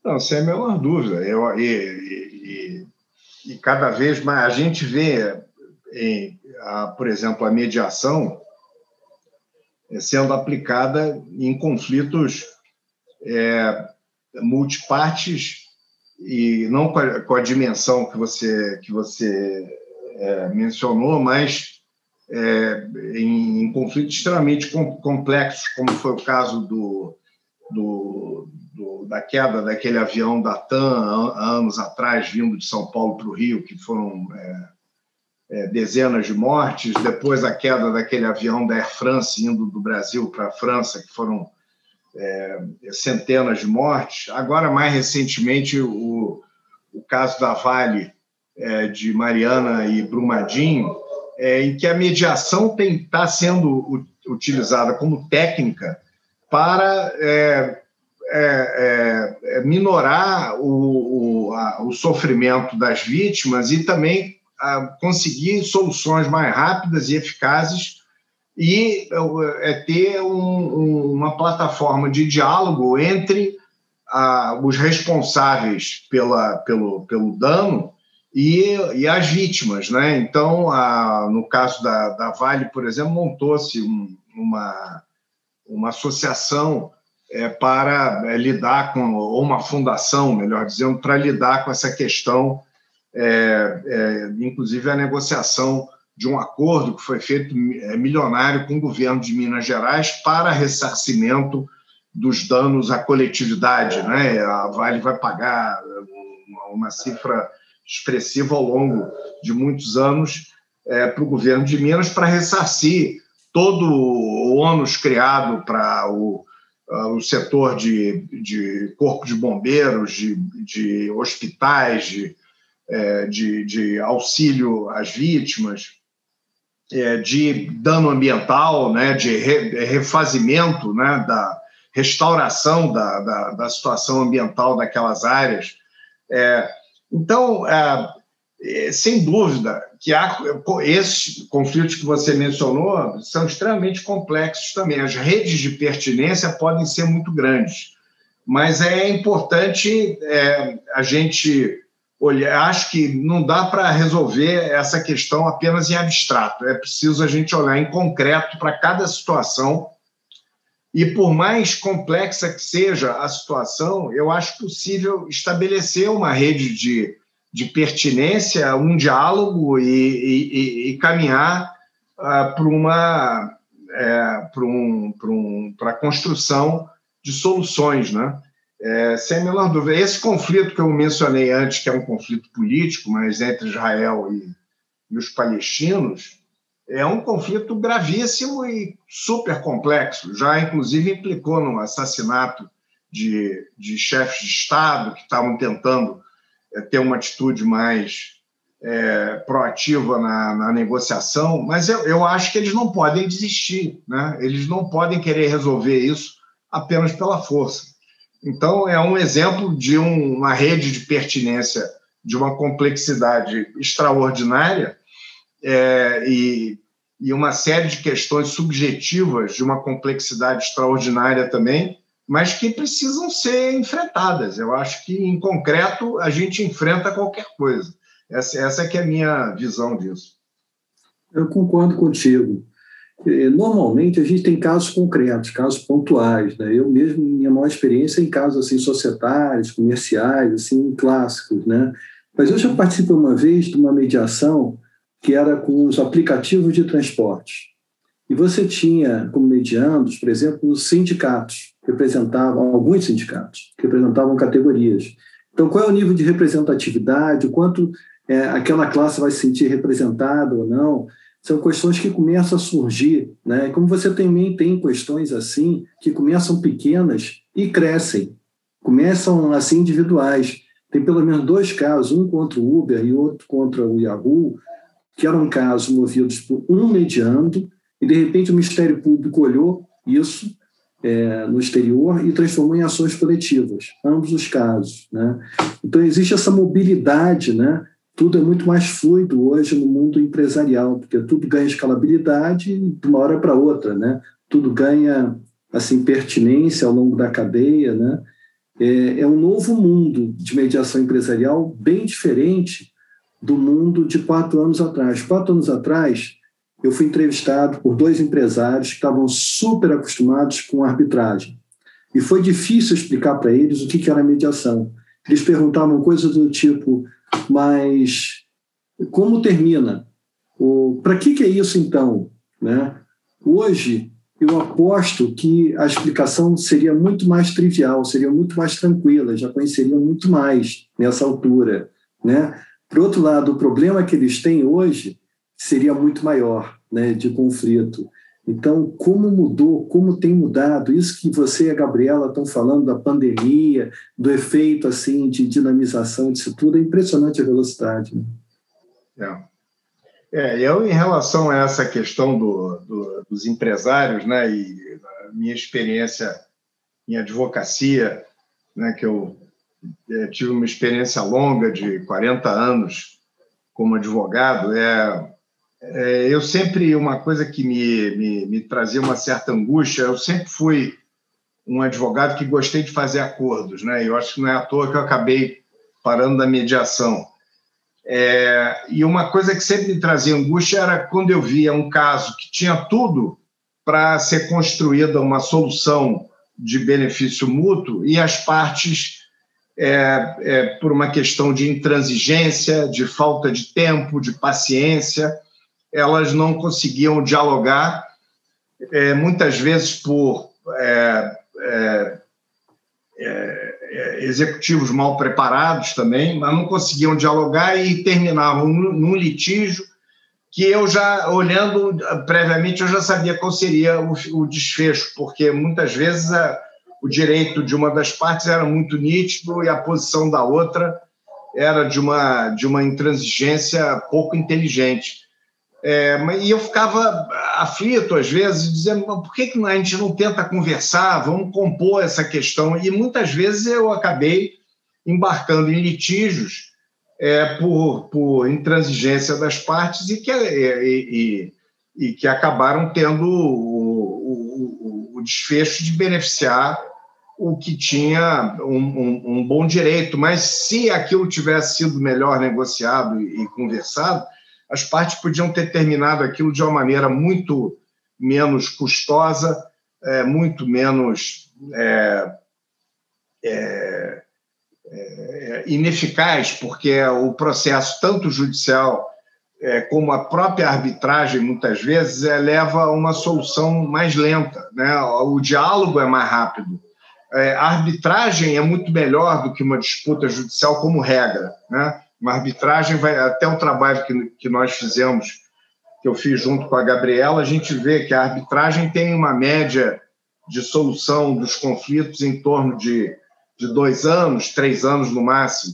Não, sem a menor dúvida. Eu, e, e, e, cada vez mais a gente vê, em, a, por exemplo, a mediação sendo aplicada em conflitos é, multipartes e não com a, com a, dimensão que você, que você é, mencionou, mas é, em, em, conflitos extremamente complexos, como foi o caso do, do, do, da queda daquele avião da TAM anos atrás, vindo de São Paulo para o Rio, que foram é, é, dezenas de mortes, depois a queda daquele avião da Air France indo do Brasil para a França, que foram é, centenas de mortes. Agora, mais recentemente, o, o caso da Vale é, de Mariana e Brumadinho, é, em que a mediação está sendo utilizada como técnica para é, é, é, minorar o, o, a, o, sofrimento das vítimas e também a, conseguir soluções mais rápidas e eficazes e é ter um, uma plataforma de diálogo entre os responsáveis pela, pelo, pelo dano e, e as vítimas. Né? Então, a, no caso da, da Vale, por exemplo, montou-se um, uma, uma associação é, para é, lidar com, ou uma fundação, melhor dizendo, para lidar com essa questão, é, é inclusive a negociação de um acordo que foi feito é, milionário com o governo de Minas Gerais para ressarcimento dos danos à coletividade. Né? A Vale vai pagar uma cifra expressiva ao longo de muitos anos é, para o governo de Minas para ressarcir todo o ônus criado para o, o setor de, de corpo de bombeiros, de, de hospitais, de, é, de, de auxílio às vítimas é, de dano ambiental, né, de refazimento, né, da restauração da, da, da situação ambiental daquelas áreas. É, então, é, é sem dúvida que há, esses conflitos que você mencionou são extremamente complexos também. As redes de pertinência podem ser muito grandes, mas é importante é, a gente olhar. Acho que não dá para resolver essa questão apenas em abstrato. É preciso a gente olhar em concreto para cada situação. E por mais complexa que seja a situação, eu acho possível estabelecer uma rede de de pertinência, um diálogo e, e, e caminhar uh, para uma é, para um, um, a construção de soluções, né? É, sem menor dúvida. Esse conflito que eu mencionei antes, que é um conflito político, mas entre Israel e, e os palestinos, é um conflito gravíssimo e super complexo. Já, inclusive, implicou no assassinato de, de chefes de Estado que estavam tentando é, ter uma atitude mais é, proativa na, na, negociação, mas eu, eu acho que eles não podem desistir, né? eles não podem querer resolver isso apenas pela força. Então, é um exemplo de um, uma rede de pertinência de uma complexidade extraordinária é, e, e uma série de questões subjetivas de uma complexidade extraordinária também, mas que precisam ser enfrentadas. Eu acho que, em concreto, a gente enfrenta qualquer coisa. Essa, essa é que é a minha visão disso. Eu concordo contigo. É, normalmente a gente tem casos concretos, casos pontuais. Né? Eu mesmo, minha maior experiência é em casos assim, societários, comerciais, assim, clássicos. Né? Mas eu já participei uma vez de uma mediação que era com os aplicativos de transporte. E você tinha como mediandos, por exemplo, os sindicatos, representavam, alguns sindicatos, que representavam categorias. Então, qual é o nível de representatividade, o quanto é, aquela classe vai se sentir representada ou não, são questões que começam a surgir. Né? Como você também tem questões assim, que começam pequenas e crescem, começam assim individuais. Tem pelo menos dois casos, um contra o Uber e outro contra o Yahoo, que eram casos movidos por um mediando, e, de repente, o Ministério Público olhou isso é, no exterior e transformou em ações coletivas, ambos os casos. Né? Então, existe essa mobilidade, né? Tudo é muito mais fluido hoje no mundo empresarial, porque tudo ganha escalabilidade de uma hora para outra, né? tudo ganha assim pertinência ao longo da cadeia. Né? É, é um novo mundo de mediação empresarial bem diferente do mundo de quatro anos atrás. Quatro anos atrás, eu fui entrevistado por dois empresários que estavam super acostumados com arbitragem. E foi difícil explicar para eles o que era mediação. Eles perguntavam coisas do tipo, mas como termina? Para que, que é isso então? Né? Hoje, eu aposto que a explicação seria muito mais trivial, seria muito mais tranquila, já conheceriam muito mais nessa altura. Né? Por outro lado, o problema que eles têm hoje seria muito maior né, de conflito. Então, como mudou, como tem mudado, isso que você e a Gabriela estão falando da pandemia, do efeito assim de dinamização disso tudo, é impressionante a velocidade. Né? É. é. eu em relação a essa questão do, do, dos empresários, né, e minha experiência em advocacia, né, que eu é, tive uma experiência longa de 40 anos como advogado, é é, eu sempre, uma coisa que me, me, me trazia uma certa angústia, eu sempre fui um advogado que gostei de fazer acordos, né? Eu acho que não é à toa que eu acabei parando da mediação. É, e uma coisa que sempre me trazia angústia era quando eu via um caso que tinha tudo para ser construída uma solução de benefício mútuo e as partes, é, é, por uma questão de intransigência, de falta de tempo, de paciência, elas não conseguiam dialogar, é, muitas vezes por é, é, executivos mal preparados também, mas não conseguiam dialogar e terminavam num, num litígio que eu já, olhando previamente, eu já sabia qual seria o, o desfecho, porque muitas vezes a, o direito de uma das partes era muito nítido e a posição da outra era de uma, de uma intransigência pouco inteligente. É, e eu ficava aflito às vezes, dizendo: por que, que a gente não tenta conversar, vamos compor essa questão? E muitas vezes eu acabei embarcando em litígios é, por, por intransigência das partes e que, e, e, e que acabaram tendo o, o, o, desfecho de beneficiar o que tinha um, um, um, bom direito. Mas se aquilo tivesse sido melhor negociado e conversado, as partes podiam ter terminado aquilo de uma maneira muito menos custosa, é, muito menos é, é, é, ineficaz, porque o processo, tanto judicial é, como a própria arbitragem, muitas vezes, é, leva a uma solução mais lenta. Né? O diálogo é mais rápido. A arbitragem é muito melhor do que uma disputa judicial como regra. Né? Uma arbitragem vai até o trabalho que, que nós fizemos, que eu fiz junto com a Gabriela, a gente vê que a arbitragem tem uma média de solução dos conflitos em torno de, de dois anos, três anos no máximo.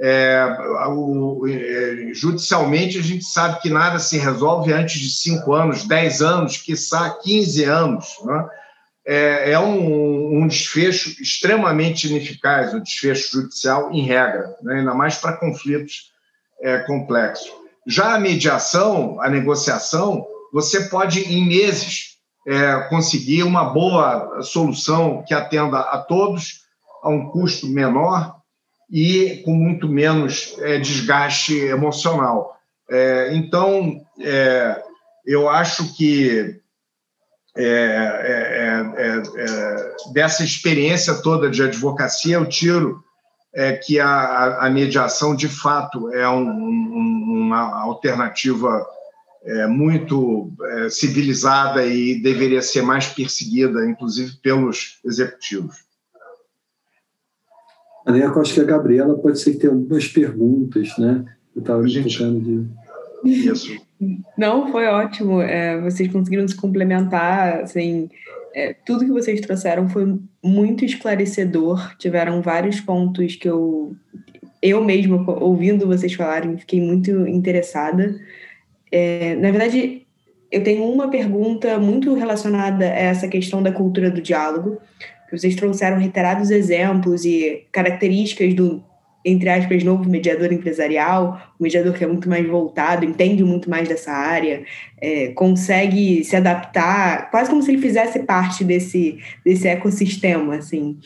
É, o, é, judicialmente, a gente sabe que nada se resolve antes de cinco anos, dez anos, quiçá 15 anos. Né? É, é um, um, desfecho extremamente ineficaz, o desfecho judicial, em regra, né? ainda mais para conflitos é, complexos. Já a mediação, a negociação, você pode, em meses, é, conseguir uma boa solução que atenda a todos, a um custo menor e com muito menos é, desgaste emocional. É, então, é, eu acho que é, é, é, dessa experiência toda de advocacia, eu tiro que a, a, mediação, de fato, é um, um, uma alternativa muito civilizada e deveria ser mais perseguida, inclusive pelos executivos. Eu acho que a Gabriela pode ser que tenha algumas perguntas, né? Eu estava me gente... de. Isso. Não, foi ótimo. É, vocês conseguiram se complementar, assim, é, tudo que vocês trouxeram foi muito esclarecedor. Tiveram vários pontos que eu, eu mesma, ouvindo vocês falarem, fiquei muito interessada. É, na verdade, eu tenho uma pergunta muito relacionada a essa questão da cultura do diálogo, vocês trouxeram reiterados exemplos e características do entre aspas, novo mediador empresarial, um mediador que é muito mais voltado, entende muito mais dessa área, é, consegue se adaptar, quase como se ele fizesse parte desse, desse ecossistema, assim.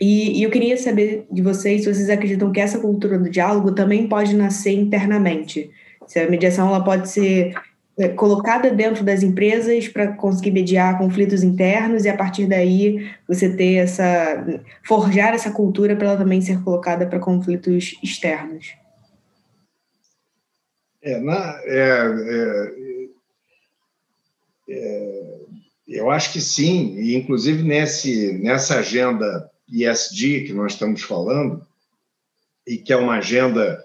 E, e eu queria saber de vocês se vocês acreditam que essa cultura do diálogo também pode nascer internamente. Se a mediação ela pode ser colocada dentro das empresas para conseguir mediar conflitos internos e a partir daí você ter essa forjar essa cultura para ela também ser colocada para conflitos externos. É, na, é, é, é, eu acho que sim, e inclusive nesse, nessa agenda ISD que nós estamos falando, e que é uma agenda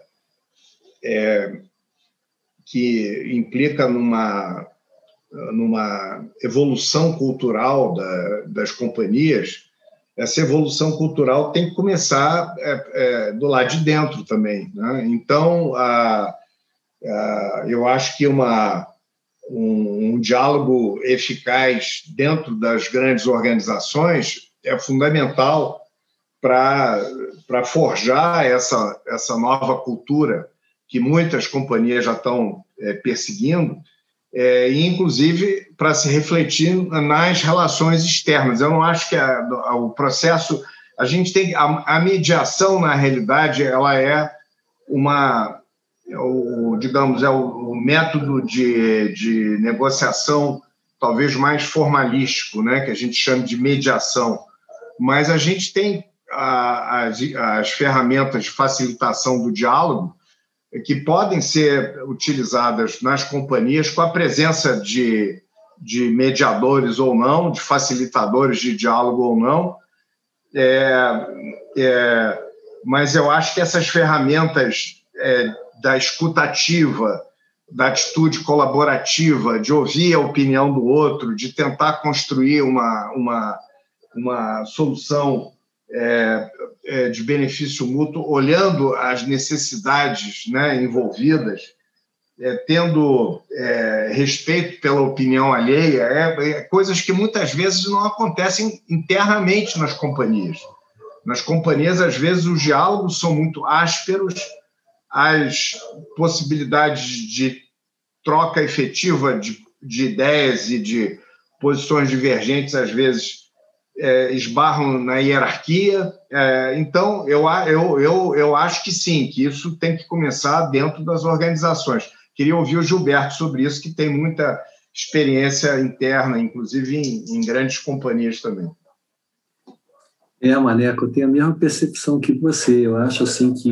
é, que implica numa, numa evolução cultural da, das companhias, essa evolução cultural tem que começar é, é, do lado de dentro também. Né? Então, a, a, eu acho que uma, um, um, diálogo eficaz dentro das grandes organizações é fundamental para forjar essa, essa nova cultura que muitas companhias já estão é, perseguindo, é, inclusive para se refletir nas relações externas. Eu não acho que a, a, o processo, a gente tem a, a, mediação na realidade ela é uma, é o, digamos, é o, o método de, de negociação talvez mais formalístico, né, que a gente chama de mediação. Mas a gente tem as ferramentas de facilitação do diálogo que podem ser utilizadas nas companhias com a presença de, de mediadores ou não, de facilitadores de diálogo ou não. É, é, mas eu acho que essas ferramentas é, da escutativa, da atitude colaborativa, de ouvir a opinião do outro, de tentar construir uma, uma, uma solução é, de benefício mútuo, olhando as necessidades né, envolvidas, é, tendo é, respeito pela opinião alheia, é, é, coisas que muitas vezes não acontecem internamente nas companhias. Nas companhias, às vezes, os diálogos são muito ásperos, as possibilidades de troca efetiva de, de ideias e de posições divergentes, às vezes, é, esbarram na hierarquia. É, então, eu, eu, eu, eu acho que sim, que isso tem que começar dentro das organizações. Queria ouvir o Gilberto sobre isso, que tem muita experiência interna, inclusive em, em grandes companhias também. É, Maneco, eu tenho a mesma percepção que você. Eu acho assim que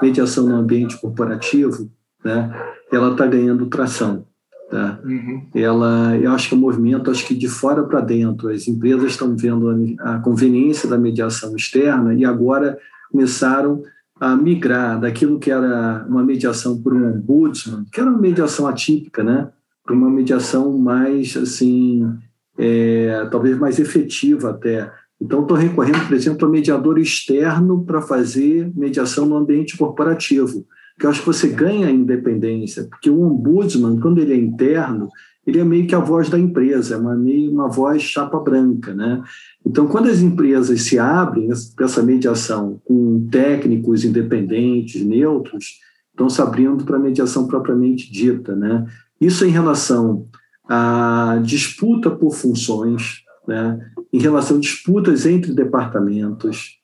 mediação no ambiente corporativo, né, ela está ganhando tração. Tá? Uhum. Ela, eu acho que é um movimento, acho que de fora para dentro. As empresas estão vendo a, a conveniência da mediação externa e agora começaram a migrar daquilo que era uma mediação por um ombudsman, que era uma mediação atípica, né, para uma mediação mais assim, é, talvez mais efetiva até. Então, estou recorrendo, por exemplo, a mediador externo para fazer mediação no ambiente corporativo que eu acho que você ganha independência, porque o ombudsman, quando ele é interno, ele é meio que a voz da empresa, é uma, meio uma voz chapa branca, né? Então, quando as empresas se abrem para essa mediação com técnicos independentes, neutros, estão se abrindo para a mediação propriamente dita, né? Isso em relação à disputa por funções, né? em relação a disputas entre departamentos,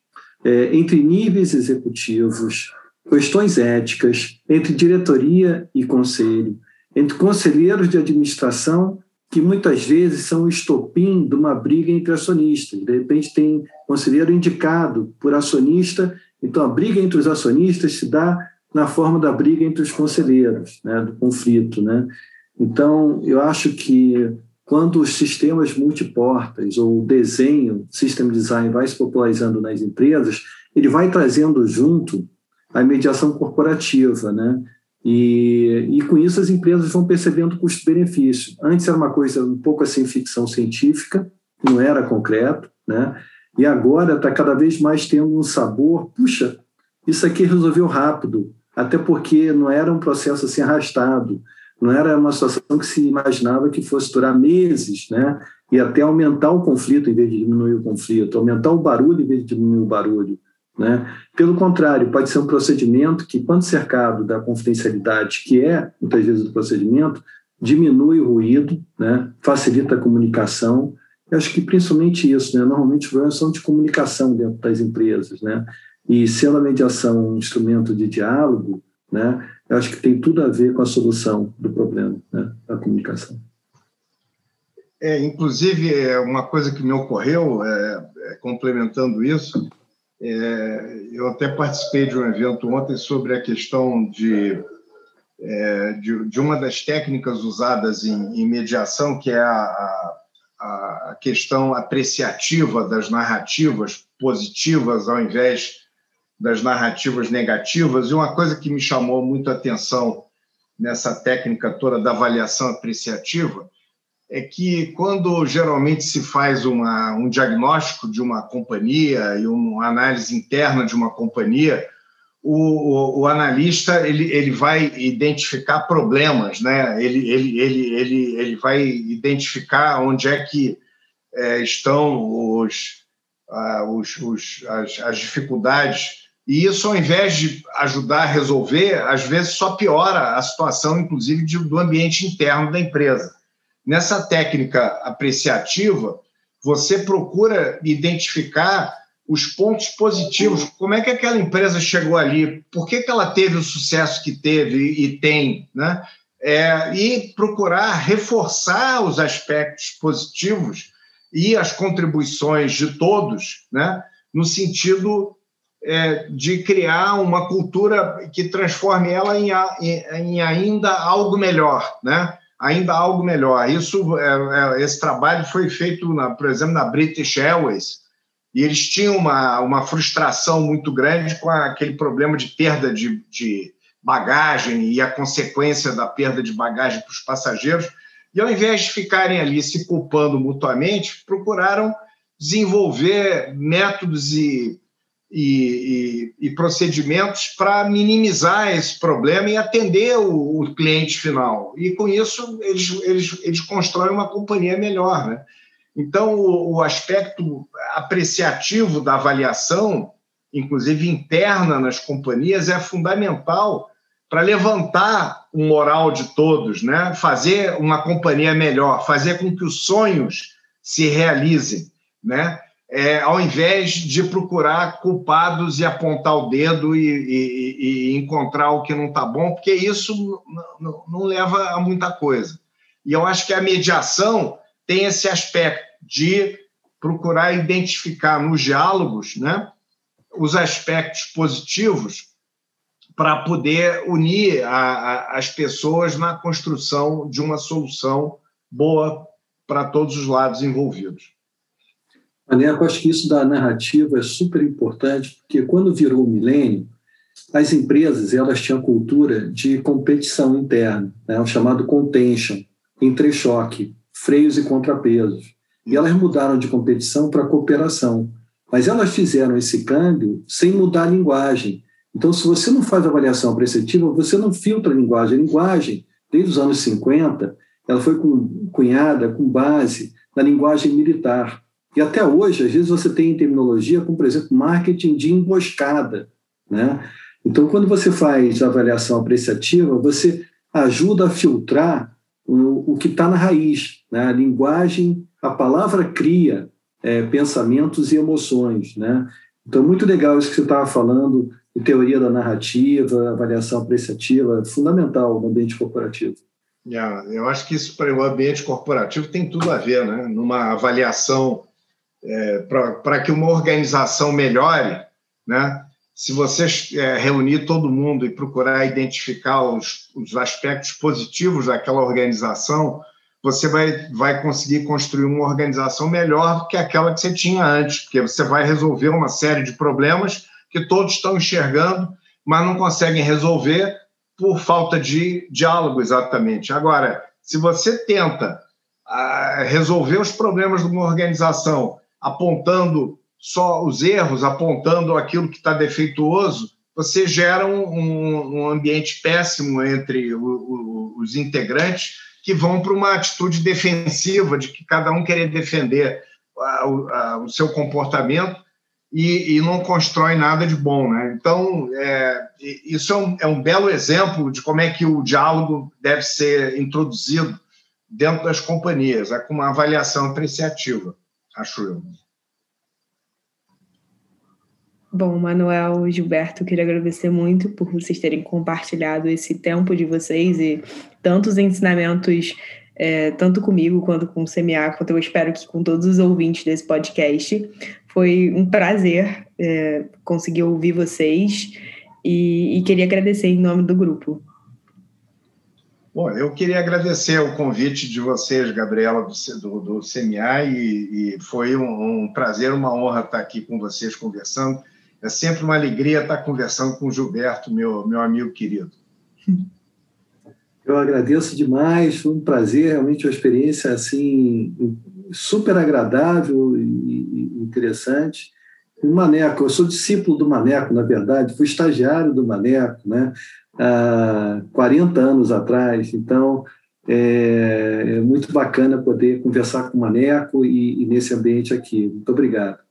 é, entre níveis executivos, questões éticas entre diretoria e conselho, entre conselheiros de administração, que muitas vezes são o estopim de uma briga entre acionistas. De repente, tem conselheiro indicado por acionista, então a briga entre os acionistas se dá na forma da briga entre os conselheiros, né, do conflito. Né? Então, eu acho que quando os sistemas multiportas ou o desenho, system design, vai se popularizando nas empresas, ele vai trazendo junto a mediação corporativa, né? E, e com isso as empresas vão percebendo custo-benefício. Antes era uma coisa um pouco assim ficção científica, não era concreto, né? E agora está cada vez mais tendo um sabor, puxa, isso aqui resolveu rápido, até porque não era um processo assim arrastado, não era uma situação que se imaginava que fosse durar meses, né? E até aumentar o conflito em vez de diminuir o conflito, aumentar o barulho em vez de diminuir o barulho. Né? Pelo contrário, pode ser um procedimento que, quando cercado da confidencialidade, que é muitas vezes o procedimento, diminui o ruído, né? facilita a comunicação. Eu acho que principalmente isso, né? normalmente os problemas são de comunicação dentro das empresas. Né? E sendo a mediação um instrumento de diálogo, né? eu acho que tem tudo a ver com a solução do problema né? da comunicação. É, inclusive, é uma coisa que me ocorreu, é, é, complementando isso, é, eu até participei de um evento ontem sobre a questão de, é, de, de, uma das técnicas usadas em, em mediação, que é a, a, a, questão apreciativa das narrativas positivas ao invés das narrativas negativas. E uma coisa que me chamou muito a atenção nessa técnica toda da avaliação apreciativa é que quando geralmente se faz uma, um diagnóstico de uma companhia e uma análise interna de uma companhia, o, o, o, analista ele, ele vai identificar problemas, né? ele, ele, ele, ele, ele vai identificar onde é que é, estão os, ah, os, os, as, as dificuldades e isso, ao invés de ajudar a resolver, às vezes só piora a situação, inclusive, do ambiente interno da empresa. Nessa técnica apreciativa, você procura identificar os pontos positivos. Como é que aquela empresa chegou ali? Por que, que ela teve o sucesso que teve e tem? Né? É, e procurar reforçar os aspectos positivos e as contribuições de todos, né? no sentido é, de criar uma cultura que transforme ela em, em, em ainda algo melhor. Né? Ainda algo melhor. Isso, é, é, esse trabalho foi feito, na, por exemplo, na British Airways, e eles tinham uma, uma frustração muito grande com aquele problema de perda de, de bagagem e a consequência da perda de bagagem para os passageiros. E ao invés de ficarem ali se culpando mutuamente, procuraram desenvolver métodos e e, e, e procedimentos para minimizar esse problema e atender o, o, cliente final. E com isso, eles, eles, eles constroem uma companhia melhor. Né? Então, o, o aspecto apreciativo da avaliação inclusive interna nas companhias, é fundamental para levantar o moral de todos, né? fazer uma companhia melhor, fazer com que os sonhos se realizem, né? É, ao invés de procurar culpados e apontar o dedo e, e, e encontrar o que não está bom, porque isso não, leva a muita coisa. E eu acho que a mediação tem esse aspecto de procurar identificar nos diálogos né, os aspectos positivos para poder unir a, a, as pessoas na construção de uma solução boa para todos os lados envolvidos. Maneco, acho que isso da narrativa é super importante, porque quando virou o milênio, as empresas elas tinham cultura de competição interna, né, o chamado contention, entre-choque, freios e contrapesos. E elas mudaram de competição para cooperação. Mas elas fizeram esse câmbio sem mudar a linguagem. Então, se você não faz avaliação apreciativa, você não filtra a linguagem. A linguagem, desde os anos 50, ela foi cunhada com base na linguagem militar. E até hoje, às vezes, você tem terminologia como, por exemplo, marketing de emboscada. Né? Então, quando você faz avaliação apreciativa, você ajuda a filtrar o, que está na raiz. Né? A linguagem, a palavra cria é, pensamentos e emoções. Né? Então, muito legal isso que você estava falando teoria da narrativa, avaliação apreciativa, fundamental no ambiente corporativo. Yeah, eu acho que isso para o ambiente corporativo tem tudo a ver, né? Numa avaliação é, para que uma organização melhore, né? Se você é, reunir todo mundo e procurar identificar os, os aspectos positivos daquela organização, você vai, vai conseguir construir uma organização melhor do que aquela que você tinha antes, porque você vai resolver uma série de problemas que todos estão enxergando, mas não conseguem resolver por falta de diálogo, exatamente. Agora, se você tenta ah, resolver os problemas de uma organização apontando só os erros, apontando aquilo que está defeituoso, você gera um, um, ambiente péssimo entre o, o, os integrantes que vão para uma atitude defensiva de que cada um querer defender o seu comportamento e, e, não constrói nada de bom. Né? Então, é, isso é um, é um belo exemplo de como é que o diálogo deve ser introduzido dentro das companhias, é com uma avaliação apreciativa, acho eu. Bom, Manuel e Gilberto, queria agradecer muito por vocês terem compartilhado esse tempo de vocês e tantos ensinamentos, é, tanto comigo quanto com o CMA, quanto eu espero que com todos os ouvintes desse podcast. Foi um prazer é, conseguir ouvir vocês e, e, queria agradecer em nome do grupo. Bom, eu queria agradecer o convite de vocês, Gabriela, do, do, do CMA, e, e foi um, um, prazer, uma honra estar aqui com vocês conversando. É sempre uma alegria estar conversando com o Gilberto, meu, meu amigo querido. Eu agradeço demais, foi um prazer, realmente uma experiência assim super agradável e interessante. o Maneco, eu sou discípulo do Maneco, na verdade, fui estagiário do Maneco, né? Há 40 anos atrás, então é, é muito bacana poder conversar com o Maneco e, e nesse ambiente aqui. Muito obrigado.